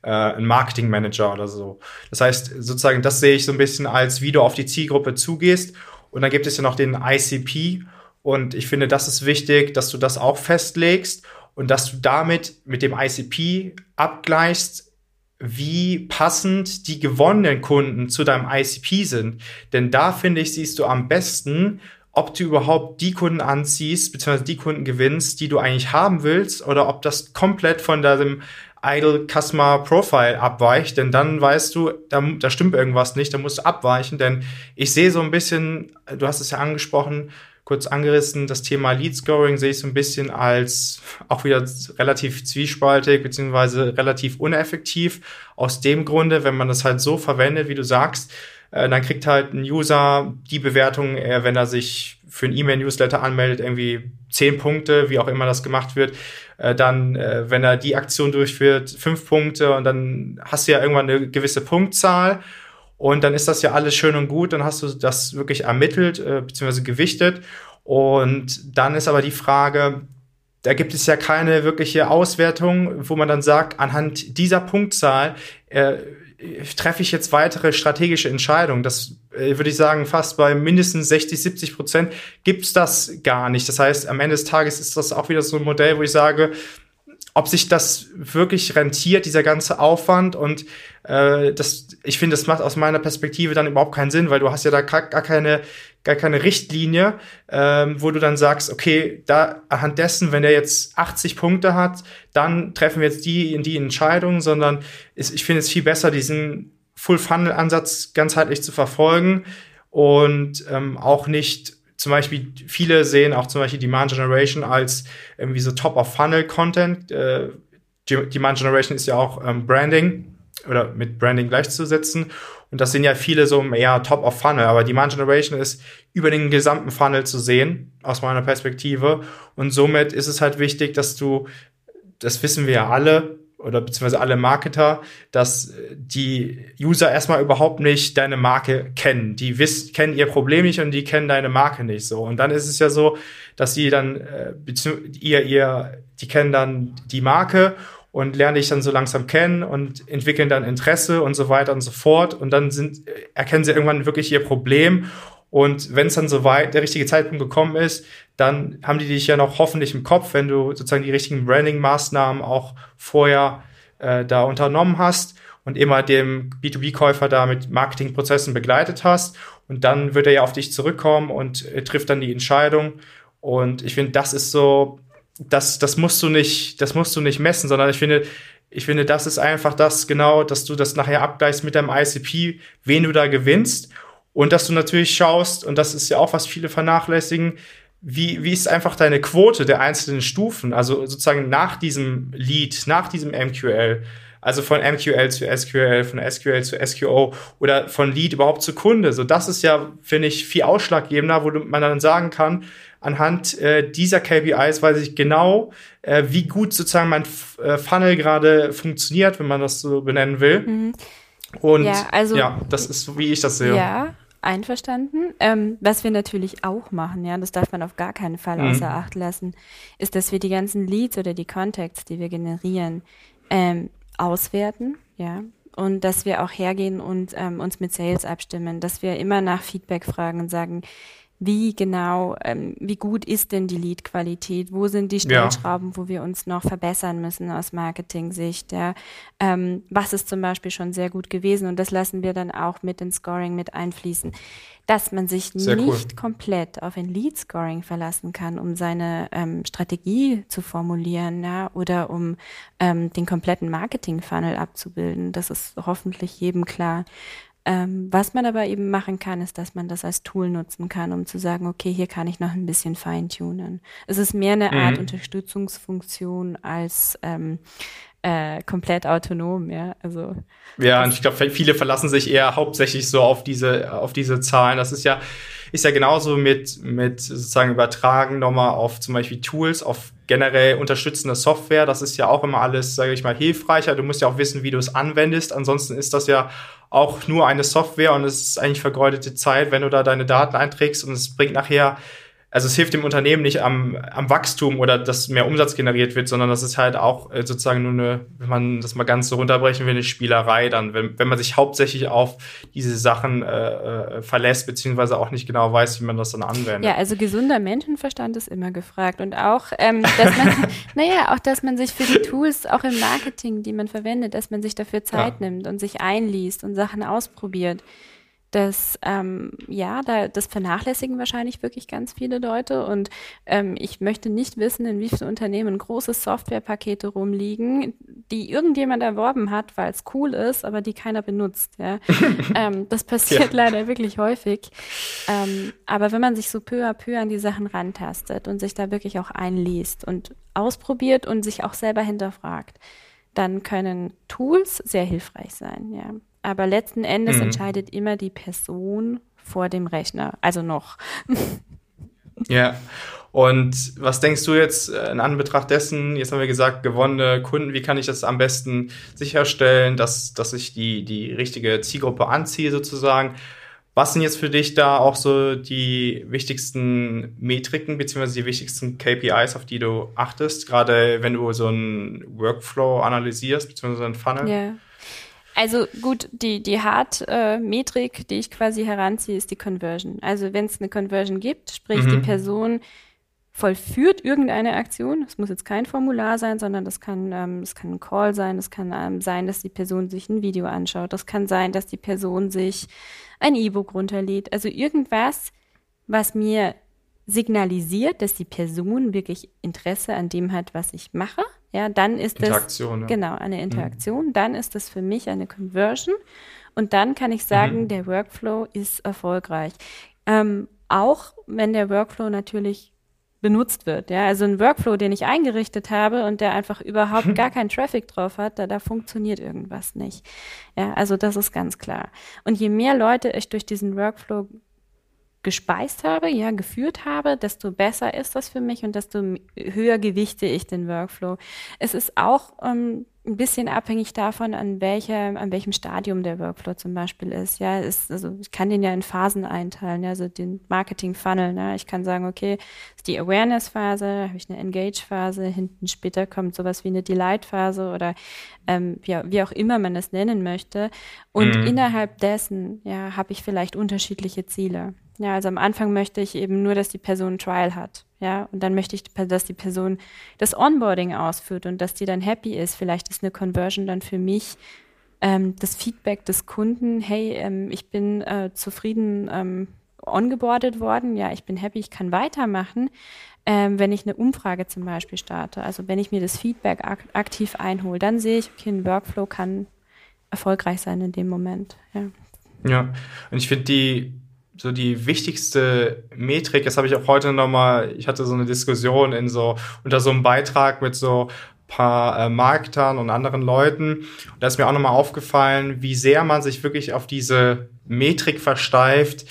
Speaker 2: äh, ein Marketing-Manager oder so. Das heißt, sozusagen, das sehe ich so ein bisschen als, wie du auf die Zielgruppe zugehst. Und dann gibt es ja noch den ICP. Und ich finde, das ist wichtig, dass du das auch festlegst und dass du damit mit dem ICP abgleichst, wie passend die gewonnenen Kunden zu deinem ICP sind. Denn da finde ich, siehst du am besten, ob du überhaupt die Kunden anziehst, beziehungsweise die Kunden gewinnst, die du eigentlich haben willst, oder ob das komplett von deinem Idle Customer Profile abweicht, denn dann weißt du, da, da stimmt irgendwas nicht, da musst du abweichen, denn ich sehe so ein bisschen, du hast es ja angesprochen, kurz angerissen. Das Thema Lead Scoring sehe ich so ein bisschen als auch wieder relativ zwiespaltig beziehungsweise relativ uneffektiv. Aus dem Grunde, wenn man das halt so verwendet, wie du sagst, äh, dann kriegt halt ein User die Bewertung, äh, wenn er sich für ein E-Mail-Newsletter anmeldet, irgendwie zehn Punkte, wie auch immer das gemacht wird. Äh, dann, wenn er die Aktion durchführt, fünf Punkte und dann hast du ja irgendwann eine gewisse Punktzahl und dann ist das ja alles schön und gut, dann hast du das wirklich ermittelt äh, bzw. gewichtet. Und dann ist aber die Frage, da gibt es ja keine wirkliche Auswertung, wo man dann sagt, anhand dieser Punktzahl äh, treffe ich jetzt weitere strategische Entscheidungen. Das äh, würde ich sagen, fast bei mindestens 60, 70 Prozent gibt's das gar nicht. Das heißt, am Ende des Tages ist das auch wieder so ein Modell, wo ich sage, ob sich das wirklich rentiert, dieser ganze Aufwand. Und äh, das, ich finde, das macht aus meiner Perspektive dann überhaupt keinen Sinn, weil du hast ja da gar, keine gar keine Richtlinie, ähm, wo du dann sagst, okay, da anhand dessen, wenn er jetzt 80 Punkte hat, dann treffen wir jetzt die in die Entscheidung, sondern ist, ich finde es viel besser, diesen Full-Funnel-Ansatz ganzheitlich zu verfolgen und ähm, auch nicht zum Beispiel, viele sehen auch zum Beispiel Demand Generation als irgendwie so Top-of-Funnel-Content. Äh, Demand Generation ist ja auch ähm, Branding oder mit Branding gleichzusetzen. Und das sind ja viele so eher Top of Funnel, aber Demand Generation ist über den gesamten Funnel zu sehen, aus meiner Perspektive. Und somit ist es halt wichtig, dass du, das wissen wir ja alle, oder beziehungsweise alle Marketer, dass die User erstmal überhaupt nicht deine Marke kennen. Die wissen, kennen ihr Problem nicht und die kennen deine Marke nicht so. Und dann ist es ja so, dass sie dann äh, ihr, ihr, die kennen dann die Marke und lernen dich dann so langsam kennen und entwickeln dann Interesse und so weiter und so fort. Und dann sind, erkennen sie irgendwann wirklich ihr Problem. Und wenn es dann soweit der richtige Zeitpunkt gekommen ist, dann haben die dich ja noch hoffentlich im Kopf, wenn du sozusagen die richtigen Branding-Maßnahmen auch vorher äh, da unternommen hast und immer dem B2B-Käufer da mit Marketingprozessen begleitet hast. Und dann wird er ja auf dich zurückkommen und äh, trifft dann die Entscheidung. Und ich finde, das ist so das, das musst du nicht, das musst du nicht messen, sondern ich finde, ich finde, das ist einfach das genau, dass du das nachher abgleichst mit deinem ICP, wen du da gewinnst. Und dass du natürlich schaust, und das ist ja auch, was viele vernachlässigen, wie, wie ist einfach deine Quote der einzelnen Stufen? Also sozusagen nach diesem Lead, nach diesem MQL, also von MQL zu SQL, von SQL zu SQO oder von Lead überhaupt zu Kunde. So, das ist ja, finde ich, viel ausschlaggebender, wo man dann sagen kann, anhand äh, dieser KPIs weiß ich genau, äh, wie gut sozusagen mein F äh, Funnel gerade funktioniert, wenn man das so benennen will. Mhm. Und ja, also, ja, das ist so, wie ich das sehe.
Speaker 3: Ja, einverstanden. Ähm, was wir natürlich auch machen, ja, das darf man auf gar keinen Fall mhm. außer Acht lassen, ist, dass wir die ganzen Leads oder die Contacts, die wir generieren, ähm, auswerten, ja, und dass wir auch hergehen und ähm, uns mit Sales abstimmen, dass wir immer nach Feedback fragen und sagen, wie genau, ähm, wie gut ist denn die Lead-Qualität? Wo sind die Stellschrauben, ja. wo wir uns noch verbessern müssen aus Marketing-Sicht? Ja? Ähm, was ist zum Beispiel schon sehr gut gewesen? Und das lassen wir dann auch mit ins Scoring mit einfließen dass man sich Sehr nicht cool. komplett auf ein Lead Scoring verlassen kann, um seine ähm, Strategie zu formulieren, ja, oder um ähm, den kompletten Marketing Funnel abzubilden. Das ist hoffentlich jedem klar. Ähm, was man aber eben machen kann, ist, dass man das als Tool nutzen kann, um zu sagen, okay, hier kann ich noch ein bisschen feintunen. Es ist mehr eine Art mhm. Unterstützungsfunktion als ähm, äh, komplett autonom, ja. Also
Speaker 2: ja, und ich glaube, viele verlassen sich eher hauptsächlich so auf diese auf diese Zahlen. Das ist ja ist ja genauso mit mit sozusagen übertragen nochmal auf zum Beispiel Tools, auf generell unterstützende Software. Das ist ja auch immer alles, sage ich mal, hilfreicher. Du musst ja auch wissen, wie du es anwendest. Ansonsten ist das ja auch nur eine Software und es ist eigentlich vergeudete Zeit, wenn du da deine Daten einträgst und es bringt nachher also es hilft dem Unternehmen nicht am, am Wachstum oder dass mehr Umsatz generiert wird, sondern das ist halt auch äh, sozusagen nur eine, wenn man das mal ganz so runterbrechen will, eine Spielerei dann, wenn, wenn man sich hauptsächlich auf diese Sachen äh, äh, verlässt, beziehungsweise auch nicht genau weiß, wie man das dann anwendet.
Speaker 3: Ja, also gesunder Menschenverstand ist immer gefragt und auch, ähm, dass man, [laughs] [laughs] naja, auch, dass man sich für die Tools, auch im Marketing, die man verwendet, dass man sich dafür Zeit ja. nimmt und sich einliest und Sachen ausprobiert das, ähm, ja, da, das vernachlässigen wahrscheinlich wirklich ganz viele Leute. Und ähm, ich möchte nicht wissen, in wie vielen Unternehmen große Softwarepakete rumliegen, die irgendjemand erworben hat, weil es cool ist, aber die keiner benutzt. Ja? [laughs] ähm, das passiert ja. leider wirklich häufig. Ähm, aber wenn man sich so peu à peu an die Sachen rantastet und sich da wirklich auch einliest und ausprobiert und sich auch selber hinterfragt, dann können Tools sehr hilfreich sein, ja. Aber letzten Endes mhm. entscheidet immer die Person vor dem Rechner, also noch. [laughs]
Speaker 2: ja. Und was denkst du jetzt äh, in Anbetracht dessen, jetzt haben wir gesagt, gewonnene Kunden, wie kann ich das am besten sicherstellen, dass, dass ich die, die richtige Zielgruppe anziehe sozusagen? Was sind jetzt für dich da auch so die wichtigsten Metriken beziehungsweise die wichtigsten KPIs, auf die du achtest, gerade wenn du so einen Workflow analysierst beziehungsweise einen Funnel?
Speaker 3: Ja. Also gut, die, die Hard-Metrik, äh, die ich quasi heranziehe, ist die Conversion. Also wenn es eine Conversion gibt, sprich mhm. die Person vollführt irgendeine Aktion. Es muss jetzt kein Formular sein, sondern das kann, ähm, das kann ein Call sein, das kann ähm, sein, dass die Person sich ein Video anschaut, das kann sein, dass die Person sich ein E-Book runterlädt. Also irgendwas, was mir signalisiert, dass die Person wirklich Interesse an dem hat, was ich mache, ja, dann ist das ja. genau eine Interaktion. Mhm. Dann ist das für mich eine Conversion und dann kann ich sagen, mhm. der Workflow ist erfolgreich. Ähm, auch wenn der Workflow natürlich benutzt wird. Ja, also ein Workflow, den ich eingerichtet habe und der einfach überhaupt [laughs] gar keinen Traffic drauf hat, da, da funktioniert irgendwas nicht. Ja, also das ist ganz klar. Und je mehr Leute ich durch diesen Workflow gespeist habe, ja, geführt habe, desto besser ist das für mich und desto höher gewichte ich den Workflow. Es ist auch ähm, ein bisschen abhängig davon, an welcher, an welchem Stadium der Workflow zum Beispiel ist. Ja, ist, also ich kann den ja in Phasen einteilen, ja, also den Marketing-Funnel. Ne? Ich kann sagen, okay, ist die Awareness-Phase, habe ich eine Engage-Phase, hinten später kommt sowas wie eine Delight-Phase oder ähm, wie, wie auch immer man es nennen möchte. Und mhm. innerhalb dessen, ja, habe ich vielleicht unterschiedliche Ziele. Ja, also am Anfang möchte ich eben nur, dass die Person ein Trial hat. Ja, und dann möchte ich, dass die Person das Onboarding ausführt und dass die dann happy ist. Vielleicht ist eine Conversion dann für mich ähm, das Feedback des Kunden, hey, ähm, ich bin äh, zufrieden ähm, ongeboardet worden, ja, ich bin happy, ich kann weitermachen. Ähm, wenn ich eine Umfrage zum Beispiel starte, also wenn ich mir das Feedback ak aktiv einhole, dann sehe ich, okay, ein Workflow kann erfolgreich sein in dem Moment. Ja,
Speaker 2: ja. und ich finde die so die wichtigste Metrik, das habe ich auch heute nochmal, ich hatte so eine Diskussion in so, unter so einem Beitrag mit so paar äh, Marketern und anderen Leuten. Und da ist mir auch nochmal aufgefallen, wie sehr man sich wirklich auf diese Metrik versteift,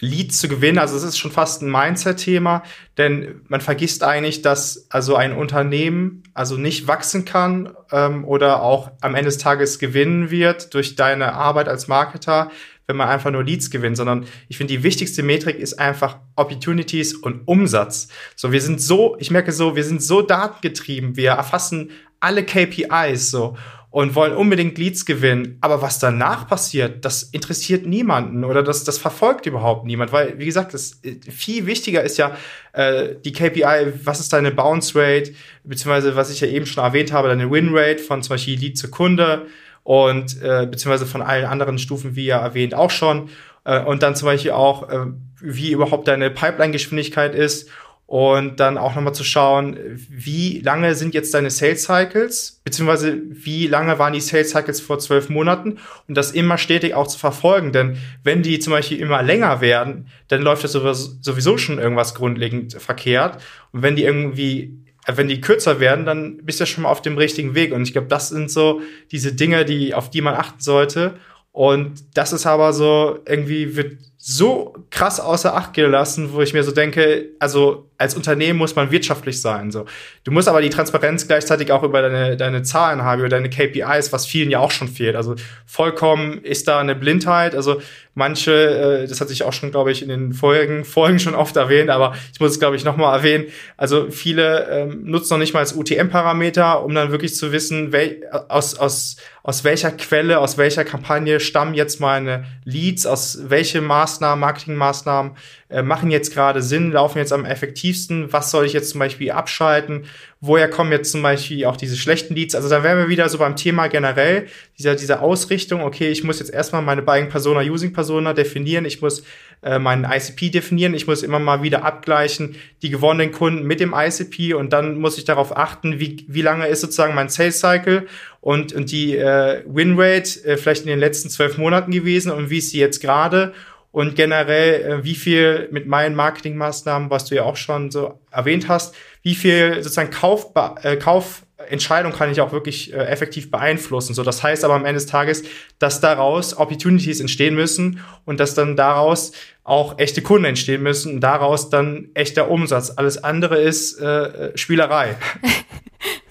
Speaker 2: Leads zu gewinnen. Also es ist schon fast ein Mindset-Thema, denn man vergisst eigentlich, dass also ein Unternehmen also nicht wachsen kann ähm, oder auch am Ende des Tages gewinnen wird durch deine Arbeit als Marketer, wenn man einfach nur Leads gewinnt, sondern ich finde, die wichtigste Metrik ist einfach Opportunities und Umsatz. So, wir sind so, ich merke so, wir sind so datengetrieben, wir erfassen alle KPIs so und wollen unbedingt Leads gewinnen. Aber was danach passiert, das interessiert niemanden oder das, das verfolgt überhaupt niemand. Weil, wie gesagt, das viel wichtiger ist ja äh, die KPI, was ist deine Bounce Rate, beziehungsweise was ich ja eben schon erwähnt habe, deine Win Rate von zum Beispiel Lead zu Kunde und äh, beziehungsweise von allen anderen Stufen, wie ja erwähnt, auch schon. Äh, und dann zum Beispiel auch, äh, wie überhaupt deine Pipeline-Geschwindigkeit ist. Und dann auch nochmal zu schauen, wie lange sind jetzt deine Sales Cycles, beziehungsweise wie lange waren die Sales Cycles vor zwölf Monaten? Und das immer stetig auch zu verfolgen, denn wenn die zum Beispiel immer länger werden, dann läuft das sowieso schon irgendwas grundlegend verkehrt. Und wenn die irgendwie wenn die kürzer werden, dann bist du ja schon mal auf dem richtigen Weg. Und ich glaube, das sind so diese Dinge, die, auf die man achten sollte. Und das ist aber so, irgendwie wird so krass außer Acht gelassen, wo ich mir so denke, also als Unternehmen muss man wirtschaftlich sein. So. Du musst aber die Transparenz gleichzeitig auch über deine, deine Zahlen haben, über deine KPIs, was vielen ja auch schon fehlt. Also vollkommen ist da eine Blindheit. Also manche, äh, das hat sich auch schon, glaube ich, in den vorherigen Folgen schon oft erwähnt, aber ich muss es, glaube ich, nochmal erwähnen. Also viele ähm, nutzen noch nicht mal als UTM-Parameter, um dann wirklich zu wissen, wel aus, aus, aus welcher Quelle, aus welcher Kampagne stammen jetzt meine Leads, aus welche Maßnahmen, Marketingmaßnahmen äh, machen jetzt gerade Sinn, laufen jetzt am effektivsten, was soll ich jetzt zum Beispiel abschalten, woher kommen jetzt zum Beispiel auch diese schlechten Leads. Also da wären wir wieder so beim Thema generell, dieser, dieser Ausrichtung, okay, ich muss jetzt erstmal meine Buying Persona, Using Persona definieren, ich muss äh, meinen ICP definieren, ich muss immer mal wieder abgleichen, die gewonnenen Kunden mit dem ICP und dann muss ich darauf achten, wie, wie lange ist sozusagen mein Sales Cycle und, und die äh, Win Rate äh, vielleicht in den letzten zwölf Monaten gewesen und wie ist sie jetzt gerade und generell, äh, wie viel mit meinen Marketingmaßnahmen, was du ja auch schon so erwähnt hast, wie viel sozusagen Kauf, äh, Kaufentscheidung kann ich auch wirklich äh, effektiv beeinflussen. So, das heißt aber am Ende des Tages, dass daraus Opportunities entstehen müssen und dass dann daraus auch echte Kunden entstehen müssen und daraus dann echter Umsatz. Alles andere ist äh, äh Spielerei. [laughs]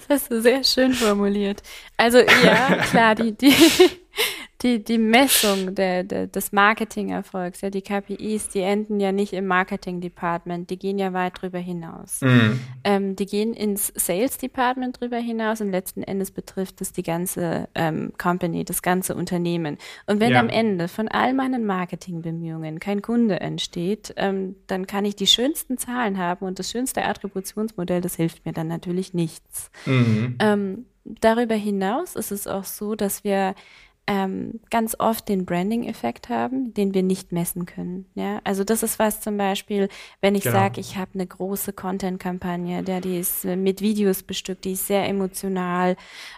Speaker 3: Das hast du sehr schön formuliert. Also ja, klar, die, die, [laughs] [laughs] die, die Messung der, der, des Marketingerfolgs, ja, die KPIs, die enden ja nicht im Marketing-Department, die gehen ja weit drüber hinaus. Mhm. Ähm, die gehen ins Sales-Department drüber hinaus und letzten Endes betrifft es die ganze ähm, Company, das ganze Unternehmen. Und wenn ja. am Ende von all meinen Marketingbemühungen kein Kunde entsteht, ähm, dann kann ich die schönsten Zahlen haben und das schönste Attributionsmodell, das hilft mir dann natürlich nichts. Mhm. Ähm, darüber hinaus ist es auch so, dass wir ähm, ganz oft den Branding-Effekt haben, den wir nicht messen können. Ja, also das ist was zum Beispiel, wenn ich genau. sage, ich habe eine große Content-Kampagne, der die ist mit Videos bestückt, die ist sehr emotional,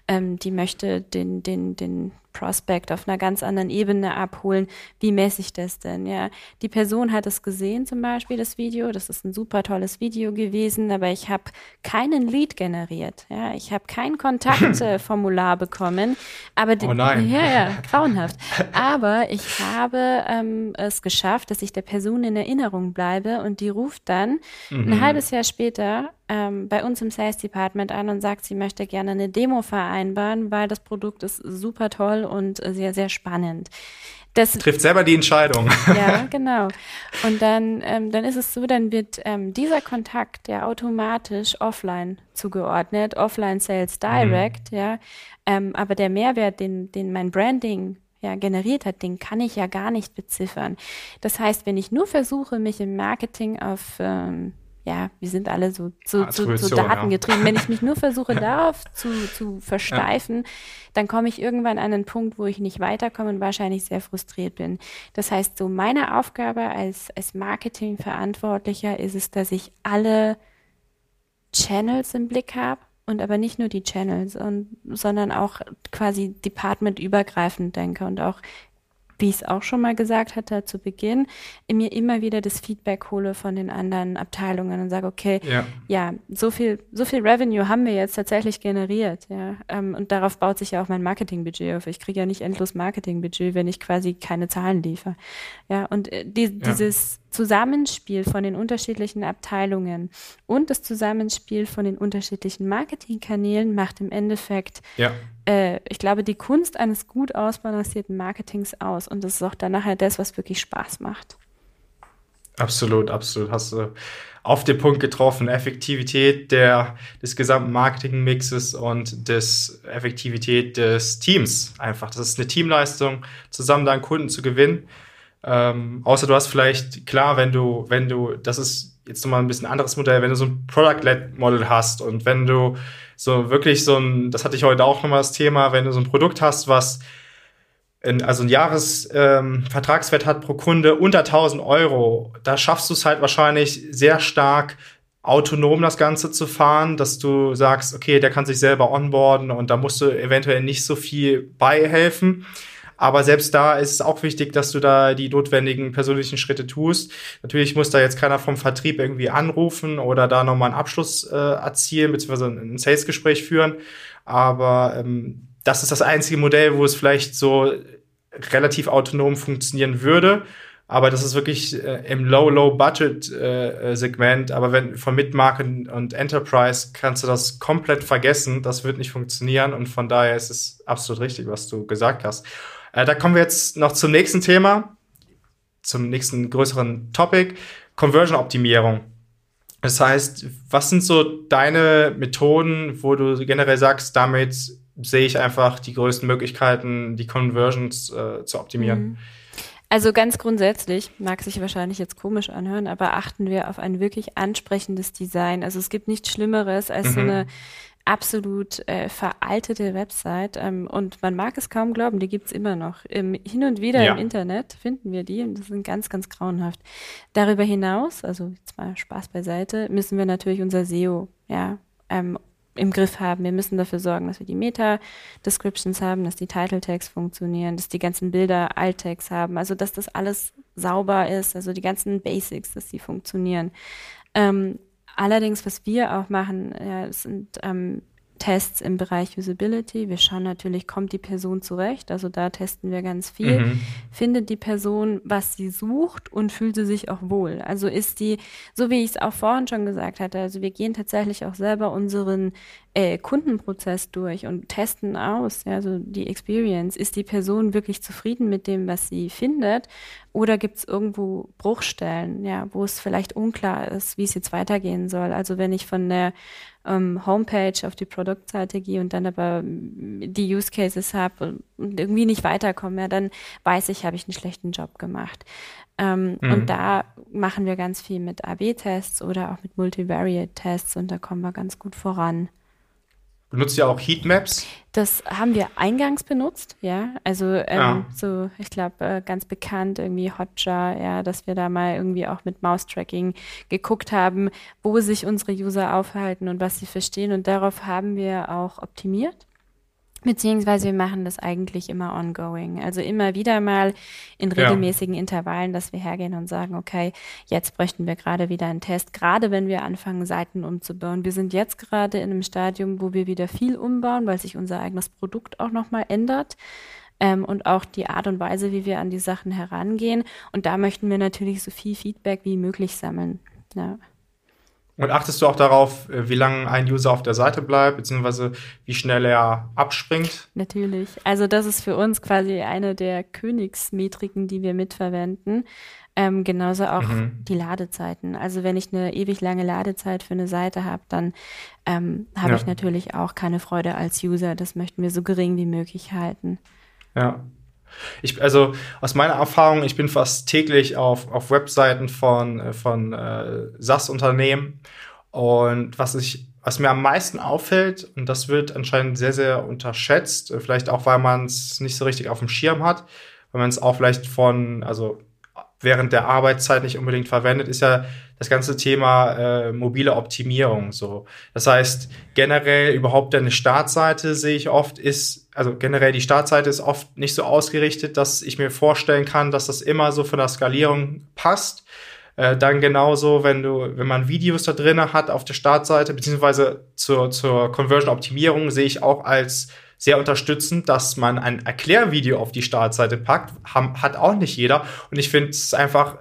Speaker 3: ähm, die möchte den den den Prospect auf einer ganz anderen Ebene abholen. Wie messe ich das denn? Ja, die Person hat es gesehen, zum Beispiel das Video. Das ist ein super tolles Video gewesen, aber ich habe keinen Lead generiert. Ja, ich habe kein Kontaktformular [laughs] bekommen. Aber die,
Speaker 2: oh nein. [laughs]
Speaker 3: ja, ja, [laughs] grauenhaft. Aber ich habe ähm, es geschafft, dass ich der Person in Erinnerung bleibe und die ruft dann mhm. ein halbes Jahr später ähm, bei uns im Sales Department an und sagt, sie möchte gerne eine Demo vereinbaren, weil das Produkt ist super toll und sehr, sehr spannend.
Speaker 2: Das trifft selber die Entscheidung. [laughs]
Speaker 3: Ja, [laughs] genau. Und dann, ähm, dann ist es so, dann wird ähm, dieser Kontakt ja automatisch offline zugeordnet, offline Sales Direct, mhm. ja. Ähm, aber der Mehrwert, den, den mein Branding ja, generiert hat, den kann ich ja gar nicht beziffern. Das heißt, wenn ich nur versuche, mich im Marketing auf ähm, ja, wir sind alle so, so, so, so datengetrieben. Ja. Wenn ich mich nur versuche, [laughs] darauf zu, zu versteifen, ja. dann komme ich irgendwann an einen Punkt, wo ich nicht weiterkomme und wahrscheinlich sehr frustriert bin. Das heißt, so meine Aufgabe als, als Marketingverantwortlicher ist es, dass ich alle Channels im Blick habe und aber nicht nur die Channels, und, sondern auch quasi departmentübergreifend denke und auch wie ich es auch schon mal gesagt hatte zu Beginn, mir immer wieder das Feedback hole von den anderen Abteilungen und sage, okay, ja, ja so viel, so viel Revenue haben wir jetzt tatsächlich generiert, ja. Ähm, und darauf baut sich ja auch mein Marketingbudget auf. Ich kriege ja nicht endlos Marketingbudget, wenn ich quasi keine Zahlen liefere. Ja, und äh, die, ja. dieses Zusammenspiel von den unterschiedlichen Abteilungen und das Zusammenspiel von den unterschiedlichen Marketingkanälen macht im Endeffekt, ja. äh, ich glaube, die Kunst eines gut ausbalancierten Marketings aus. Und das ist auch dann nachher das, was wirklich Spaß macht.
Speaker 2: Absolut, absolut. Hast du auf den Punkt getroffen. Effektivität der, des gesamten Marketingmixes und des Effektivität des Teams einfach. Das ist eine Teamleistung, zusammen deinen Kunden zu gewinnen. Ähm, außer du hast vielleicht, klar, wenn du, wenn du, das ist jetzt nochmal ein bisschen anderes Modell, wenn du so ein Product-Led-Model hast und wenn du so wirklich so ein, das hatte ich heute auch nochmal das Thema, wenn du so ein Produkt hast, was in, also ein Jahresvertragswert ähm, hat pro Kunde unter 1000 Euro, da schaffst du es halt wahrscheinlich sehr stark autonom das Ganze zu fahren, dass du sagst, okay, der kann sich selber onboarden und da musst du eventuell nicht so viel beihelfen. Aber selbst da ist es auch wichtig, dass du da die notwendigen persönlichen Schritte tust. Natürlich muss da jetzt keiner vom Vertrieb irgendwie anrufen oder da nochmal einen Abschluss äh, erzielen, beziehungsweise ein Sales-Gespräch führen. Aber ähm, das ist das einzige Modell, wo es vielleicht so relativ autonom funktionieren würde. Aber das ist wirklich äh, im Low-Low-Budget-Segment. Äh, Aber wenn von Midmarket und Enterprise kannst du das komplett vergessen. Das wird nicht funktionieren. Und von daher ist es absolut richtig, was du gesagt hast. Äh, da kommen wir jetzt noch zum nächsten Thema, zum nächsten größeren Topic, Conversion-Optimierung. Das heißt, was sind so deine Methoden, wo du generell sagst, damit sehe ich einfach die größten Möglichkeiten, die Conversions äh, zu optimieren? Mhm.
Speaker 3: Also ganz grundsätzlich, mag sich wahrscheinlich jetzt komisch anhören, aber achten wir auf ein wirklich ansprechendes Design. Also es gibt nichts Schlimmeres als mhm. so eine absolut äh, veraltete Website ähm, und man mag es kaum glauben, die gibt's immer noch. Im, hin und wieder ja. im Internet finden wir die und das sind ganz, ganz grauenhaft. Darüber hinaus, also jetzt mal Spaß beiseite, müssen wir natürlich unser SEO ja, ähm, im Griff haben. Wir müssen dafür sorgen, dass wir die Meta-Descriptions haben, dass die Title-Tags funktionieren, dass die ganzen Bilder Alt-Tags haben, also dass das alles sauber ist, also die ganzen Basics, dass die funktionieren. Ähm, Allerdings, was wir auch machen, ja, sind ähm, Tests im Bereich Usability. Wir schauen natürlich, kommt die Person zurecht. Also da testen wir ganz viel. Mhm. Findet die Person, was sie sucht und fühlt sie sich auch wohl? Also ist die, so wie ich es auch vorhin schon gesagt hatte, also wir gehen tatsächlich auch selber unseren äh, Kundenprozess durch und testen aus, ja, also die Experience. Ist die Person wirklich zufrieden mit dem, was sie findet? Oder gibt es irgendwo Bruchstellen, ja, wo es vielleicht unklar ist, wie es jetzt weitergehen soll? Also wenn ich von der ähm, Homepage auf die Produktseite gehe und dann aber die Use Cases habe und irgendwie nicht weiterkomme, ja, dann weiß ich, habe ich einen schlechten Job gemacht. Ähm, mhm. Und da machen wir ganz viel mit AB-Tests oder auch mit Multivariate-Tests und da kommen wir ganz gut voran.
Speaker 2: Benutzt ihr auch Heatmaps?
Speaker 3: Das haben wir eingangs benutzt, ja. Also ähm, ja. so, ich glaube, äh, ganz bekannt irgendwie Hotjar, ja, dass wir da mal irgendwie auch mit Mouse-Tracking geguckt haben, wo sich unsere User aufhalten und was sie verstehen. Und darauf haben wir auch optimiert. Beziehungsweise wir machen das eigentlich immer ongoing. Also immer wieder mal in regelmäßigen ja. Intervallen, dass wir hergehen und sagen, okay, jetzt bräuchten wir gerade wieder einen Test, gerade wenn wir anfangen, Seiten umzubauen. Wir sind jetzt gerade in einem Stadium, wo wir wieder viel umbauen, weil sich unser eigenes Produkt auch nochmal ändert. Ähm, und auch die Art und Weise, wie wir an die Sachen herangehen. Und da möchten wir natürlich so viel Feedback wie möglich sammeln. Ja.
Speaker 2: Und achtest du auch darauf, äh, wie lange ein User auf der Seite bleibt, beziehungsweise wie schnell er abspringt?
Speaker 3: Natürlich. Also das ist für uns quasi eine der Königsmetriken, die wir mitverwenden. Ähm, genauso auch mhm. die Ladezeiten. Also wenn ich eine ewig lange Ladezeit für eine Seite habe, dann ähm, habe ja. ich natürlich auch keine Freude als User. Das möchten wir so gering wie möglich halten.
Speaker 2: Ja, ich, also aus meiner Erfahrung, ich bin fast täglich auf, auf Webseiten von, äh, von äh, SaaS-Unternehmen. Und was ich, was mir am meisten auffällt, und das wird anscheinend sehr, sehr unterschätzt, äh, vielleicht auch, weil man es nicht so richtig auf dem Schirm hat, weil man es auch vielleicht von, also während der Arbeitszeit nicht unbedingt verwendet, ist ja das ganze Thema äh, mobile Optimierung. So, das heißt generell überhaupt eine Startseite sehe ich oft ist, also generell die Startseite ist oft nicht so ausgerichtet, dass ich mir vorstellen kann, dass das immer so von der Skalierung passt. Äh, dann genauso, wenn du, wenn man Videos da drin hat auf der Startseite, beziehungsweise zur, zur Conversion-Optimierung sehe ich auch als sehr unterstützend, dass man ein Erklärvideo auf die Startseite packt. Ham, hat auch nicht jeder. Und ich finde es einfach,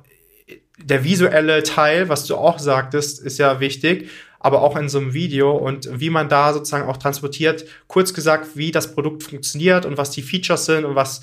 Speaker 2: der visuelle Teil, was du auch sagtest, ist ja wichtig, aber auch in so einem Video und wie man da sozusagen auch transportiert, kurz gesagt, wie das Produkt funktioniert und was die Features sind und was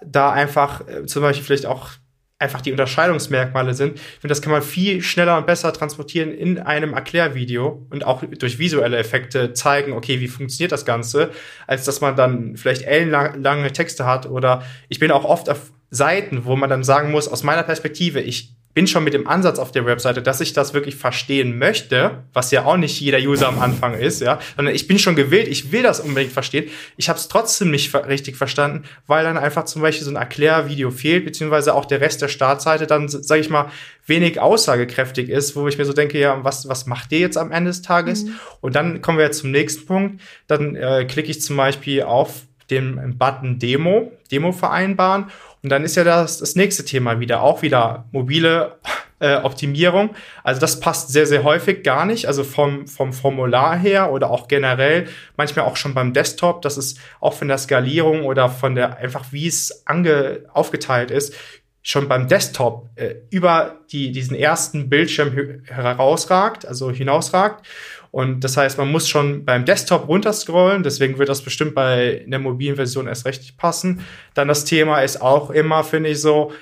Speaker 2: da einfach äh, zum Beispiel vielleicht auch einfach die Unterscheidungsmerkmale sind. Ich finde, das kann man viel schneller und besser transportieren in einem Erklärvideo und auch durch visuelle Effekte zeigen, okay, wie funktioniert das Ganze, als dass man dann vielleicht ellenlange Texte hat oder ich bin auch oft auf Seiten, wo man dann sagen muss, aus meiner Perspektive, ich bin schon mit dem Ansatz auf der Webseite, dass ich das wirklich verstehen möchte, was ja auch nicht jeder User am Anfang ist, ja, sondern ich bin schon gewillt, ich will das unbedingt verstehen. Ich habe es trotzdem nicht richtig verstanden, weil dann einfach zum Beispiel so ein Erklärvideo fehlt, beziehungsweise auch der Rest der Startseite dann, sage ich mal, wenig aussagekräftig ist, wo ich mir so denke, ja, was, was macht ihr jetzt am Ende des Tages? Mhm. Und dann kommen wir jetzt zum nächsten Punkt. Dann äh, klicke ich zum Beispiel auf den Button Demo, Demo vereinbaren und dann ist ja das, das nächste Thema wieder, auch wieder mobile äh, Optimierung. Also das passt sehr, sehr häufig gar nicht. Also vom, vom Formular her oder auch generell, manchmal auch schon beim Desktop, dass es auch von der Skalierung oder von der einfach, wie es ange, aufgeteilt ist, schon beim Desktop äh, über die, diesen ersten Bildschirm herausragt, also hinausragt. Und das heißt, man muss schon beim Desktop runterscrollen, deswegen wird das bestimmt bei der mobilen Version erst recht passen. Dann das Thema ist auch immer, finde ich so,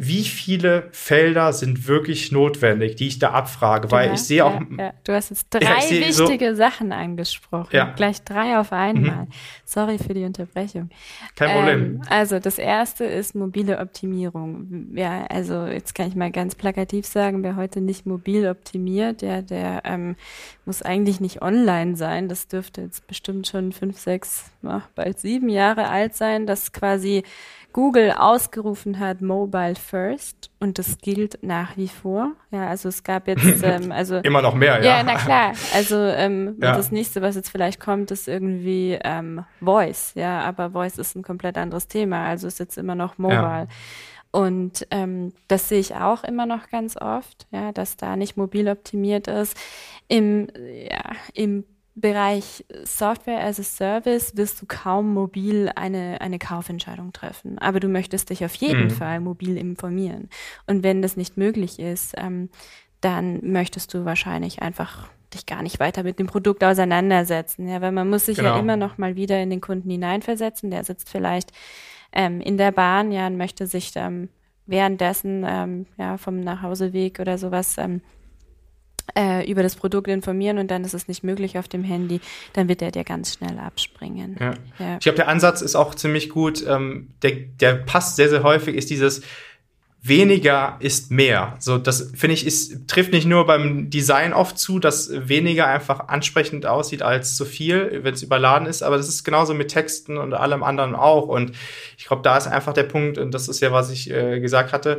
Speaker 2: wie viele Felder sind wirklich notwendig, die ich da abfrage, weil ja, ich sehe auch.
Speaker 3: Ja, Du hast jetzt [laughs] drei ja, wichtige so, Sachen angesprochen. Ja. Gleich drei auf einmal. Mhm. Sorry für die Unterbrechung.
Speaker 2: Kein Problem.
Speaker 3: Ähm, also das erste ist mobile Optimierung. Ja, also jetzt kann ich mal ganz plakativ sagen, wer heute nicht mobil optimiert, der, der ähm, muss eigentlich nicht online sein. Das dürfte jetzt bestimmt schon fünf, sechs, bald sieben Jahre alt sein, dass quasi Google ausgerufen hat, Mobile First, und das gilt nach wie vor. Ja, also es gab jetzt, [laughs] ähm, also
Speaker 2: immer noch mehr, ja.
Speaker 3: Ja, na klar. Also ähm, [laughs] ja. das nächste, was jetzt vielleicht kommt, ist irgendwie ähm, Voice. Ja, aber Voice ist ein komplett anderes Thema. Also ist jetzt immer noch Mobile. Ja. Und ähm, das sehe ich auch immer noch ganz oft, ja, dass da nicht mobil optimiert ist. Im, ja, im Bereich Software as a Service wirst du kaum mobil eine, eine Kaufentscheidung treffen. Aber du möchtest dich auf jeden mhm. Fall mobil informieren. Und wenn das nicht möglich ist, ähm, dann möchtest du wahrscheinlich einfach dich gar nicht weiter mit dem Produkt auseinandersetzen. Ja, weil man muss sich genau. ja immer noch mal wieder in den Kunden hineinversetzen. Der sitzt vielleicht ähm, in der Bahn, ja, und möchte sich ähm, währenddessen ähm, ja vom Nachhauseweg oder sowas ähm, äh, über das Produkt informieren und dann ist es nicht möglich auf dem Handy, dann wird er dir ganz schnell abspringen.
Speaker 2: Ja. Ja. Ich glaube, der Ansatz ist auch ziemlich gut. Ähm, der, der passt sehr, sehr häufig, ist dieses weniger ist mehr. So, das finde ich, ist, trifft nicht nur beim Design oft zu, dass weniger einfach ansprechend aussieht als zu viel, wenn es überladen ist, aber das ist genauso mit Texten und allem anderen auch. Und ich glaube, da ist einfach der Punkt, und das ist ja, was ich äh, gesagt hatte,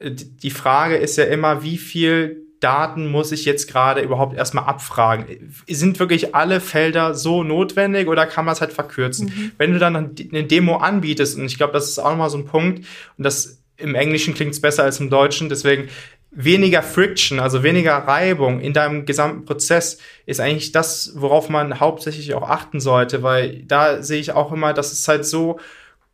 Speaker 2: äh, die Frage ist ja immer, wie viel Daten muss ich jetzt gerade überhaupt erstmal abfragen? Sind wirklich alle Felder so notwendig oder kann man es halt verkürzen? Mhm. Wenn du dann eine Demo anbietest, und ich glaube, das ist auch nochmal so ein Punkt, und das im Englischen klingt es besser als im Deutschen, deswegen weniger Friction, also weniger Reibung in deinem gesamten Prozess ist eigentlich das, worauf man hauptsächlich auch achten sollte, weil da sehe ich auch immer, dass es halt so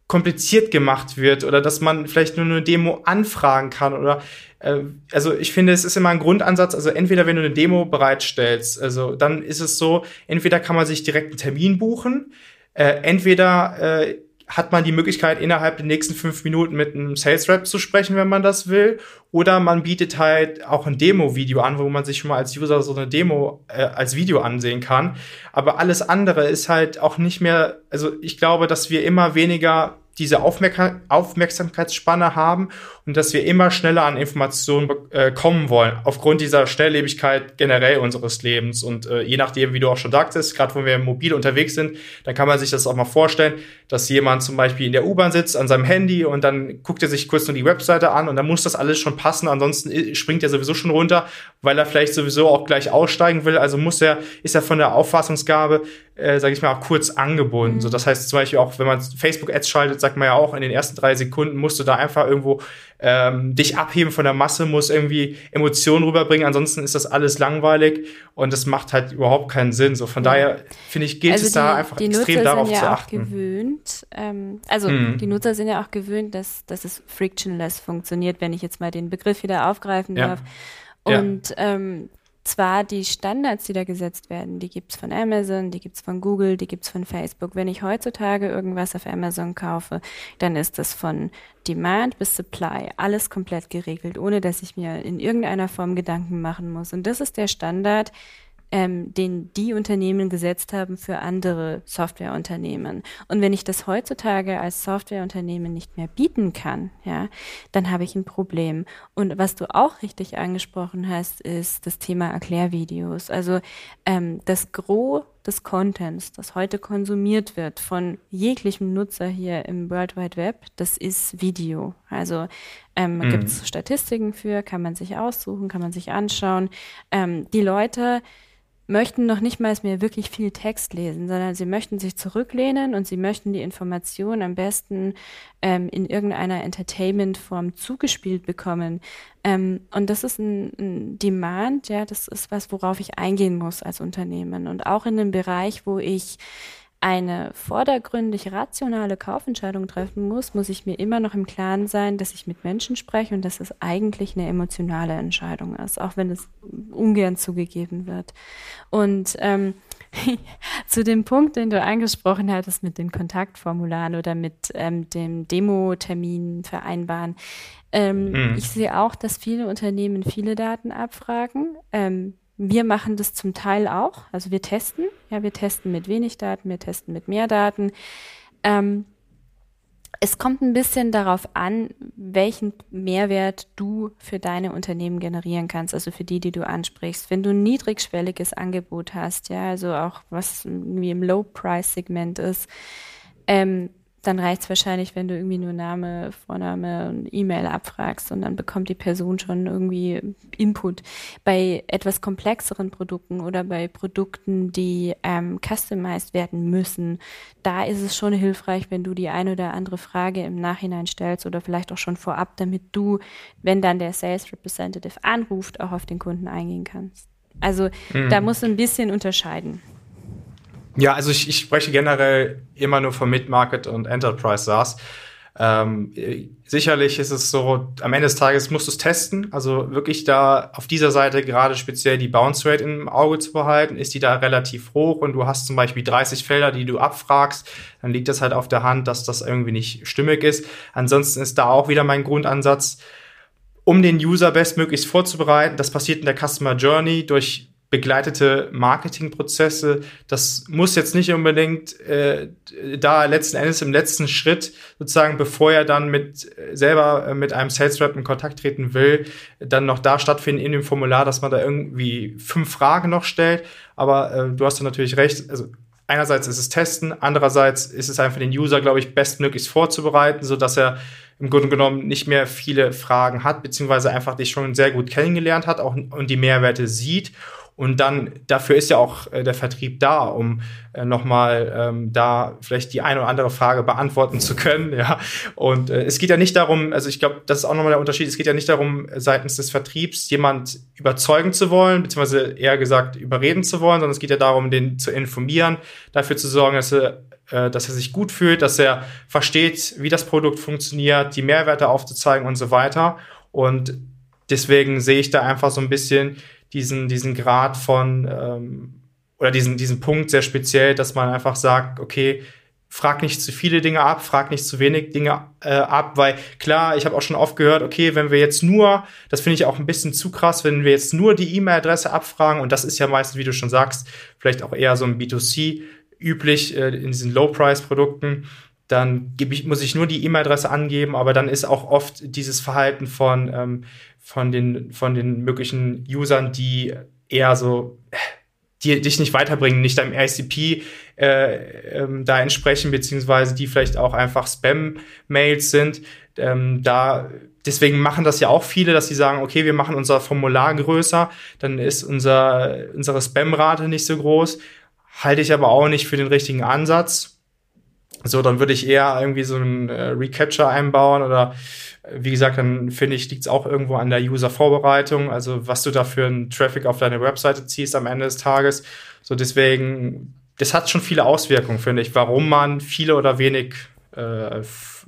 Speaker 2: kompliziert gemacht wird oder dass man vielleicht nur eine Demo anfragen kann oder äh, also ich finde, es ist immer ein Grundansatz, also entweder wenn du eine Demo bereitstellst, also dann ist es so, entweder kann man sich direkt einen Termin buchen, äh, entweder äh, hat man die Möglichkeit, innerhalb der nächsten fünf Minuten mit einem Sales Rep zu sprechen, wenn man das will. Oder man bietet halt auch ein Demo-Video an, wo man sich schon mal als User so eine Demo äh, als Video ansehen kann. Aber alles andere ist halt auch nicht mehr, also ich glaube, dass wir immer weniger diese Aufmerk Aufmerksamkeitsspanne haben und dass wir immer schneller an Informationen äh, kommen wollen, aufgrund dieser Schnelllebigkeit generell unseres Lebens. Und äh, je nachdem, wie du auch schon sagtest, gerade wenn wir mobil unterwegs sind, dann kann man sich das auch mal vorstellen, dass jemand zum Beispiel in der U-Bahn sitzt an seinem Handy und dann guckt er sich kurz nur die Webseite an und dann muss das alles schon passen, ansonsten äh, springt er sowieso schon runter, weil er vielleicht sowieso auch gleich aussteigen will. Also muss er, ist er von der Auffassungsgabe, äh, sage ich mal, auch kurz angebunden. Mhm. So, das heißt zum Beispiel auch, wenn man Facebook-Ads schaltet, sagt man ja auch, in den ersten drei Sekunden musst du da einfach irgendwo ähm, dich abheben von der Masse, muss irgendwie Emotionen rüberbringen, ansonsten ist das alles langweilig und das macht halt überhaupt keinen Sinn. So von ja. daher finde ich, gilt also es die, da einfach extrem darauf
Speaker 3: ja
Speaker 2: zu achten.
Speaker 3: Gewöhnt, ähm, also mhm. die Nutzer sind ja auch gewöhnt, dass, dass es frictionless funktioniert, wenn ich jetzt mal den Begriff wieder aufgreifen ja. darf. Und ähm, zwar die Standards, die da gesetzt werden, die gibt's von Amazon, die gibt's von Google, die gibt's von Facebook. Wenn ich heutzutage irgendwas auf Amazon kaufe, dann ist das von Demand bis Supply alles komplett geregelt, ohne dass ich mir in irgendeiner Form Gedanken machen muss. Und das ist der Standard, ähm, den die Unternehmen gesetzt haben für andere Softwareunternehmen. Und wenn ich das heutzutage als Softwareunternehmen nicht mehr bieten kann, ja, dann habe ich ein Problem. Und was du auch richtig angesprochen hast, ist das Thema Erklärvideos. Also ähm, das Gros des Contents, das heute konsumiert wird von jeglichem Nutzer hier im World Wide Web, das ist Video. Also ähm, mhm. gibt es Statistiken für, kann man sich aussuchen, kann man sich anschauen. Ähm, die Leute möchten noch nicht mal mehr wirklich viel Text lesen, sondern sie möchten sich zurücklehnen und sie möchten die Information am besten ähm, in irgendeiner Entertainment-Form zugespielt bekommen. Ähm, und das ist ein, ein Demand, ja, das ist was, worauf ich eingehen muss als Unternehmen. Und auch in dem Bereich, wo ich eine vordergründig rationale Kaufentscheidung treffen muss, muss ich mir immer noch im Klaren sein, dass ich mit Menschen spreche und dass es eigentlich eine emotionale Entscheidung ist, auch wenn es ungern zugegeben wird. Und ähm, [laughs] zu dem Punkt, den du angesprochen hattest mit den Kontaktformularen oder mit ähm, dem Demo-Termin vereinbaren. Ähm, mhm. Ich sehe auch, dass viele Unternehmen viele Daten abfragen. Ähm, wir machen das zum Teil auch. Also wir testen. Ja, wir testen mit wenig Daten, wir testen mit mehr Daten. Ähm, es kommt ein bisschen darauf an, welchen Mehrwert du für deine Unternehmen generieren kannst, also für die, die du ansprichst. Wenn du ein niedrigschwelliges Angebot hast, ja, also auch was irgendwie im Low-Price-Segment ist, ähm, dann reicht es wahrscheinlich, wenn du irgendwie nur Name, Vorname und E-Mail abfragst und dann bekommt die Person schon irgendwie Input. Bei etwas komplexeren Produkten oder bei Produkten, die ähm, customized werden müssen, da ist es schon hilfreich, wenn du die eine oder andere Frage im Nachhinein stellst oder vielleicht auch schon vorab, damit du, wenn dann der Sales Representative anruft, auch auf den Kunden eingehen kannst. Also mhm. da musst du ein bisschen unterscheiden.
Speaker 2: Ja, also ich, ich spreche generell immer nur von Mid-Market und Enterprise SaaS. Ähm, sicherlich ist es so, am Ende des Tages musst du es testen. Also wirklich da auf dieser Seite gerade speziell die Bounce Rate im Auge zu behalten. Ist die da relativ hoch und du hast zum Beispiel 30 Felder, die du abfragst, dann liegt das halt auf der Hand, dass das irgendwie nicht stimmig ist. Ansonsten ist da auch wieder mein Grundansatz, um den User bestmöglichst vorzubereiten. Das passiert in der Customer Journey durch begleitete Marketingprozesse. Das muss jetzt nicht unbedingt äh, da letzten Endes im letzten Schritt sozusagen, bevor er dann mit selber äh, mit einem Sales Rep in Kontakt treten will, dann noch da stattfinden in dem Formular, dass man da irgendwie fünf Fragen noch stellt. Aber äh, du hast da natürlich recht. Also einerseits ist es testen, andererseits ist es einfach den User, glaube ich, bestmöglichst vorzubereiten, so dass er im Grunde genommen nicht mehr viele Fragen hat, beziehungsweise einfach dich schon sehr gut kennengelernt hat auch, und die Mehrwerte sieht und dann, dafür ist ja auch äh, der Vertrieb da, um äh, nochmal ähm, da vielleicht die eine oder andere Frage beantworten zu können. [laughs] Ja. Und äh, es geht ja nicht darum, also ich glaube, das ist auch nochmal der Unterschied, es geht ja nicht darum, seitens des Vertriebs jemand überzeugen zu wollen, beziehungsweise eher gesagt überreden zu wollen, sondern es geht ja darum, den zu informieren, dafür zu sorgen, dass er äh, dass er sich gut fühlt, dass er versteht, wie das Produkt funktioniert, die Mehrwerte aufzuzeigen und so weiter. Und deswegen sehe ich da einfach so ein bisschen diesen, diesen Grad von ähm, oder diesen, diesen Punkt sehr speziell, dass man einfach sagt, okay, frag nicht zu viele Dinge ab, frag nicht zu wenig Dinge äh, ab, weil klar, ich habe auch schon oft gehört, okay, wenn wir jetzt nur, das finde ich auch ein bisschen zu krass, wenn wir jetzt nur die E-Mail-Adresse abfragen und das ist ja meistens, wie du schon sagst, vielleicht auch eher so ein B2C üblich äh, in diesen Low-Price-Produkten, dann ich, muss ich nur die E-Mail-Adresse angeben, aber dann ist auch oft dieses Verhalten von, ähm, von, den, von den möglichen Usern, die eher so die dich nicht weiterbringen, nicht deinem ICP äh, ähm, da entsprechen, beziehungsweise die vielleicht auch einfach Spam-Mails sind. Ähm, da deswegen machen das ja auch viele, dass sie sagen, okay, wir machen unser Formular größer, dann ist unser, unsere Spam-Rate nicht so groß. Halte ich aber auch nicht für den richtigen Ansatz. So, dann würde ich eher irgendwie so einen äh, Recapture einbauen oder wie gesagt, dann finde ich, liegt es auch irgendwo an der User-Vorbereitung, also was du da für einen Traffic auf deine Webseite ziehst am Ende des Tages. So deswegen, das hat schon viele Auswirkungen, finde ich, warum man viele oder wenig äh,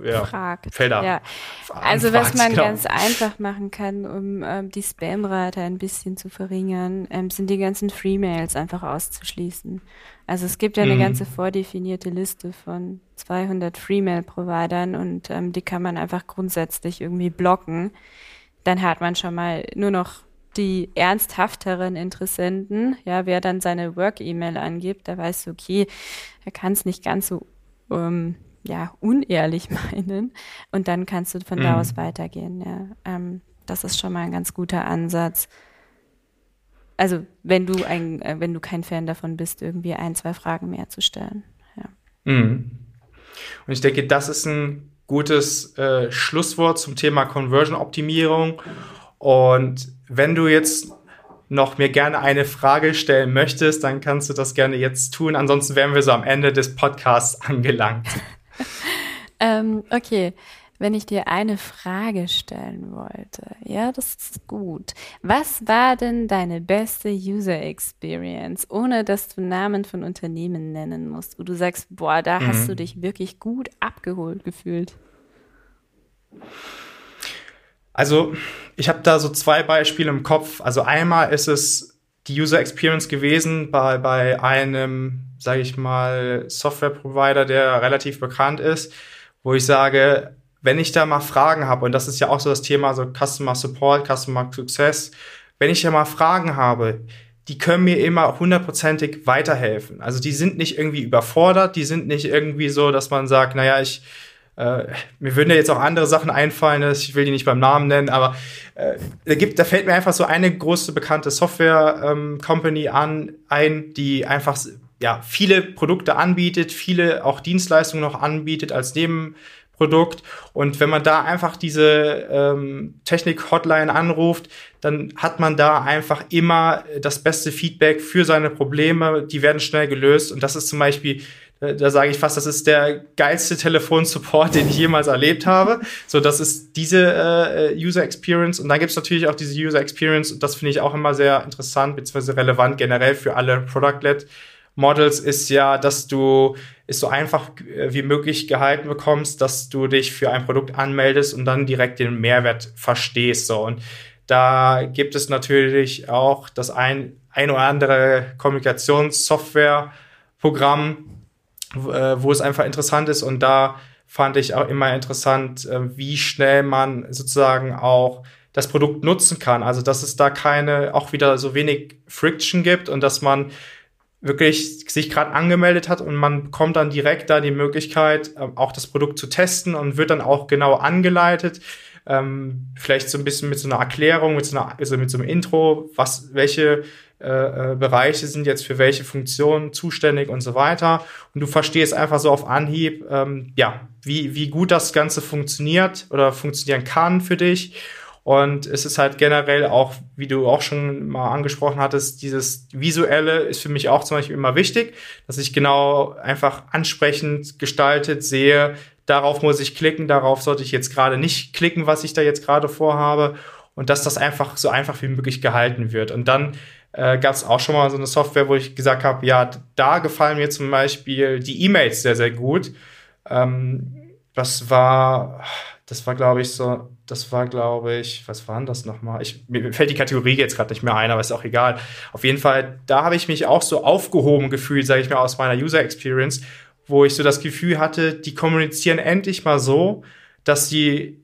Speaker 2: ja,
Speaker 3: Fragt.
Speaker 2: Felder.
Speaker 3: Ja. Also was man genau. ganz einfach machen kann, um ähm, die Spam-Rate ein bisschen zu verringern, ähm, sind die ganzen Free-Mails einfach auszuschließen. Also es gibt ja eine mhm. ganze vordefinierte Liste von 200 Free-Mail-Providern und ähm, die kann man einfach grundsätzlich irgendwie blocken. Dann hat man schon mal nur noch die ernsthafteren Interessenten, ja, wer dann seine Work-E-Mail angibt, da weißt du, okay, er kann es nicht ganz so ähm, ja, unehrlich [laughs] meinen. Und dann kannst du von mhm. da aus weitergehen. Ja. Ähm, das ist schon mal ein ganz guter Ansatz. Also wenn du ein, äh, wenn du kein Fan davon bist, irgendwie ein, zwei Fragen mehr zu stellen. Ja.
Speaker 2: Mhm. Und ich denke, das ist ein gutes äh, Schlusswort zum Thema Conversion-Optimierung. Und wenn du jetzt noch mir gerne eine Frage stellen möchtest, dann kannst du das gerne jetzt tun. Ansonsten wären wir so am Ende des Podcasts angelangt. [laughs]
Speaker 3: ähm, okay. Wenn ich dir eine Frage stellen wollte, ja, das ist gut. Was war denn deine beste User Experience, ohne dass du Namen von Unternehmen nennen musst, wo du sagst, boah, da mhm. hast du dich wirklich gut abgeholt gefühlt?
Speaker 2: Also, ich habe da so zwei Beispiele im Kopf. Also einmal ist es die User Experience gewesen bei, bei einem, sage ich mal, Software-Provider, der relativ bekannt ist, wo ich sage, wenn ich da mal Fragen habe, und das ist ja auch so das Thema, so Customer Support, Customer Success, wenn ich da mal Fragen habe, die können mir immer hundertprozentig weiterhelfen. Also die sind nicht irgendwie überfordert, die sind nicht irgendwie so, dass man sagt, naja, ich, äh, mir würden ja jetzt auch andere Sachen einfallen, ich will die nicht beim Namen nennen, aber äh, da, gibt, da fällt mir einfach so eine große bekannte Software-Company ähm, an, ein, die einfach ja, viele Produkte anbietet, viele auch Dienstleistungen noch anbietet als Neben Produkt. Und wenn man da einfach diese ähm, Technik-Hotline anruft, dann hat man da einfach immer das beste Feedback für seine Probleme. Die werden schnell gelöst. Und das ist zum Beispiel äh, da sage ich fast, das ist der geilste Telefonsupport, [laughs] den ich jemals erlebt habe. So, das ist diese äh, User Experience. Und dann gibt es natürlich auch diese User Experience, und das finde ich auch immer sehr interessant, beziehungsweise relevant generell für alle Product-led Models ist ja, dass du es so einfach äh, wie möglich gehalten bekommst, dass du dich für ein Produkt anmeldest und dann direkt den Mehrwert verstehst. So. Und da gibt es natürlich auch das ein, ein oder andere Kommunikationssoftware-Programm, äh, wo es einfach interessant ist. Und da fand ich auch immer interessant, äh, wie schnell man sozusagen auch das Produkt nutzen kann. Also, dass es da keine, auch wieder so wenig Friction gibt und dass man wirklich sich gerade angemeldet hat und man bekommt dann direkt da die Möglichkeit, äh, auch das Produkt zu testen und wird dann auch genau angeleitet. Ähm, vielleicht so ein bisschen mit so einer Erklärung, mit so, einer, also mit so einem Intro, was, welche äh, äh, Bereiche sind jetzt für welche Funktionen zuständig und so weiter. Und du verstehst einfach so auf Anhieb, ähm, ja, wie, wie gut das Ganze funktioniert oder funktionieren kann für dich. Und es ist halt generell auch, wie du auch schon mal angesprochen hattest, dieses Visuelle ist für mich auch zum Beispiel immer wichtig, dass ich genau einfach ansprechend gestaltet sehe, darauf muss ich klicken, darauf sollte ich jetzt gerade nicht klicken, was ich da jetzt gerade vorhabe. Und dass das einfach so einfach wie möglich gehalten wird. Und dann äh, gab es auch schon mal so eine Software, wo ich gesagt habe, ja, da gefallen mir zum Beispiel die E-Mails sehr, sehr gut. Ähm, das war, das war, glaube ich, so das war, glaube ich, was waren das nochmal? Ich, mir fällt die Kategorie jetzt gerade nicht mehr ein, aber ist auch egal. Auf jeden Fall, da habe ich mich auch so aufgehoben gefühlt, sage ich mal, aus meiner User Experience, wo ich so das Gefühl hatte, die kommunizieren endlich mal so, dass sie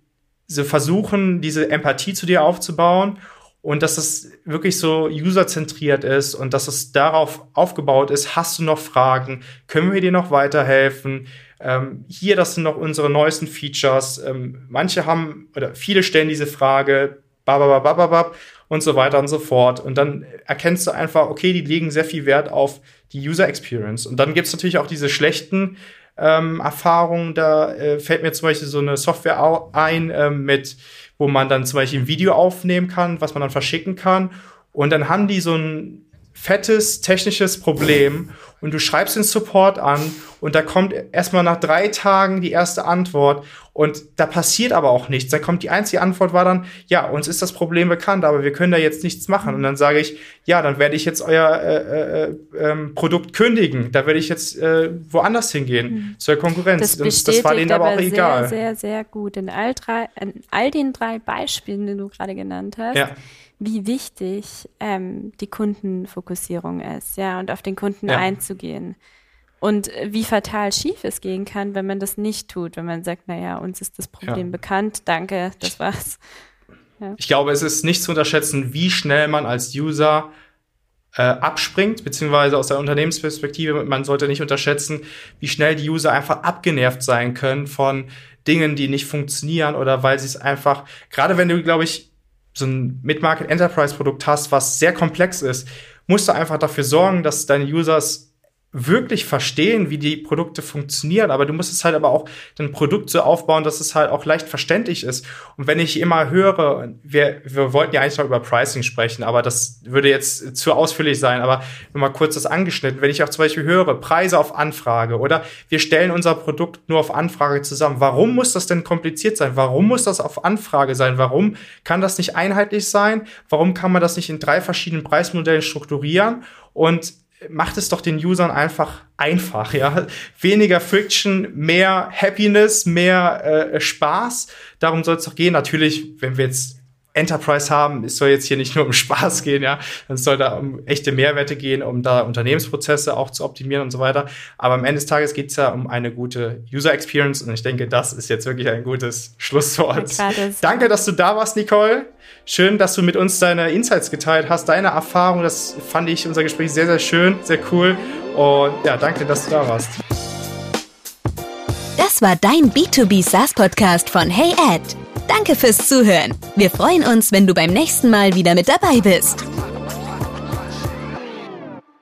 Speaker 2: so versuchen, diese Empathie zu dir aufzubauen und dass es wirklich so userzentriert ist und dass es darauf aufgebaut ist. Hast du noch Fragen? Können wir dir noch weiterhelfen? Ähm, hier, das sind noch unsere neuesten Features. Ähm, manche haben oder viele stellen diese Frage, bababababab und so weiter und so fort. Und dann erkennst du einfach, okay, die legen sehr viel Wert auf die User Experience. Und dann gibt es natürlich auch diese schlechten ähm, Erfahrungen. Da äh, fällt mir zum Beispiel so eine Software ein äh, mit wo man dann zum Beispiel ein Video aufnehmen kann, was man dann verschicken kann. Und dann haben die so ein fettes technisches Problem und du schreibst den Support an und da kommt erstmal nach drei Tagen die erste Antwort und da passiert aber auch nichts. Dann kommt die einzige Antwort war dann, ja, uns ist das Problem bekannt, aber wir können da jetzt nichts machen. Und dann sage ich, ja, dann werde ich jetzt euer äh, äh, äh, Produkt kündigen. Da werde ich jetzt äh, woanders hingehen mhm. zur Konkurrenz.
Speaker 3: Das, das, war denen aber auch sehr, egal. Sehr, sehr, sehr gut. In all, drei, in all den drei Beispielen, die du gerade genannt hast. Ja wie wichtig ähm, die Kundenfokussierung ist, ja, und auf den Kunden ja. einzugehen. Und wie fatal schief es gehen kann, wenn man das nicht tut, wenn man sagt, naja, uns ist das Problem ja. bekannt, danke, das war's.
Speaker 2: Ja. Ich glaube, es ist nicht zu unterschätzen, wie schnell man als User äh, abspringt, beziehungsweise aus der Unternehmensperspektive, man sollte nicht unterschätzen, wie schnell die User einfach abgenervt sein können von Dingen, die nicht funktionieren oder weil sie es einfach, gerade wenn du, glaube ich, so ein Mid-Market Enterprise Produkt hast, was sehr komplex ist, musst du einfach dafür sorgen, dass deine Users wirklich verstehen, wie die Produkte funktionieren, aber du musst es halt aber auch dein Produkt so aufbauen, dass es halt auch leicht verständlich ist. Und wenn ich immer höre, wir, wir wollten ja eigentlich noch über Pricing sprechen, aber das würde jetzt zu ausführlich sein, aber nur mal kurz das angeschnitten. Wenn ich auch zum Beispiel höre, Preise auf Anfrage oder wir stellen unser Produkt nur auf Anfrage zusammen. Warum muss das denn kompliziert sein? Warum muss das auf Anfrage sein? Warum kann das nicht einheitlich sein? Warum kann man das nicht in drei verschiedenen Preismodellen strukturieren? Und macht es doch den Usern einfach einfach, ja. Weniger Friction, mehr Happiness, mehr äh, Spaß. Darum soll es doch gehen. Natürlich, wenn wir jetzt Enterprise haben, es soll jetzt hier nicht nur um Spaß gehen, ja, es soll da um echte Mehrwerte gehen, um da Unternehmensprozesse auch zu optimieren und so weiter. Aber am Ende des Tages geht es ja um eine gute User Experience und ich denke, das ist jetzt wirklich ein gutes Schlusswort. Danke, dass du da warst, Nicole. Schön, dass du mit uns deine Insights geteilt hast, deine Erfahrung. Das fand ich unser Gespräch sehr, sehr schön, sehr cool. Und ja, danke, dass du da warst.
Speaker 1: Das war dein B2B SaaS Podcast von Hey Ed. Danke fürs Zuhören. Wir freuen uns, wenn du beim nächsten Mal wieder mit dabei bist.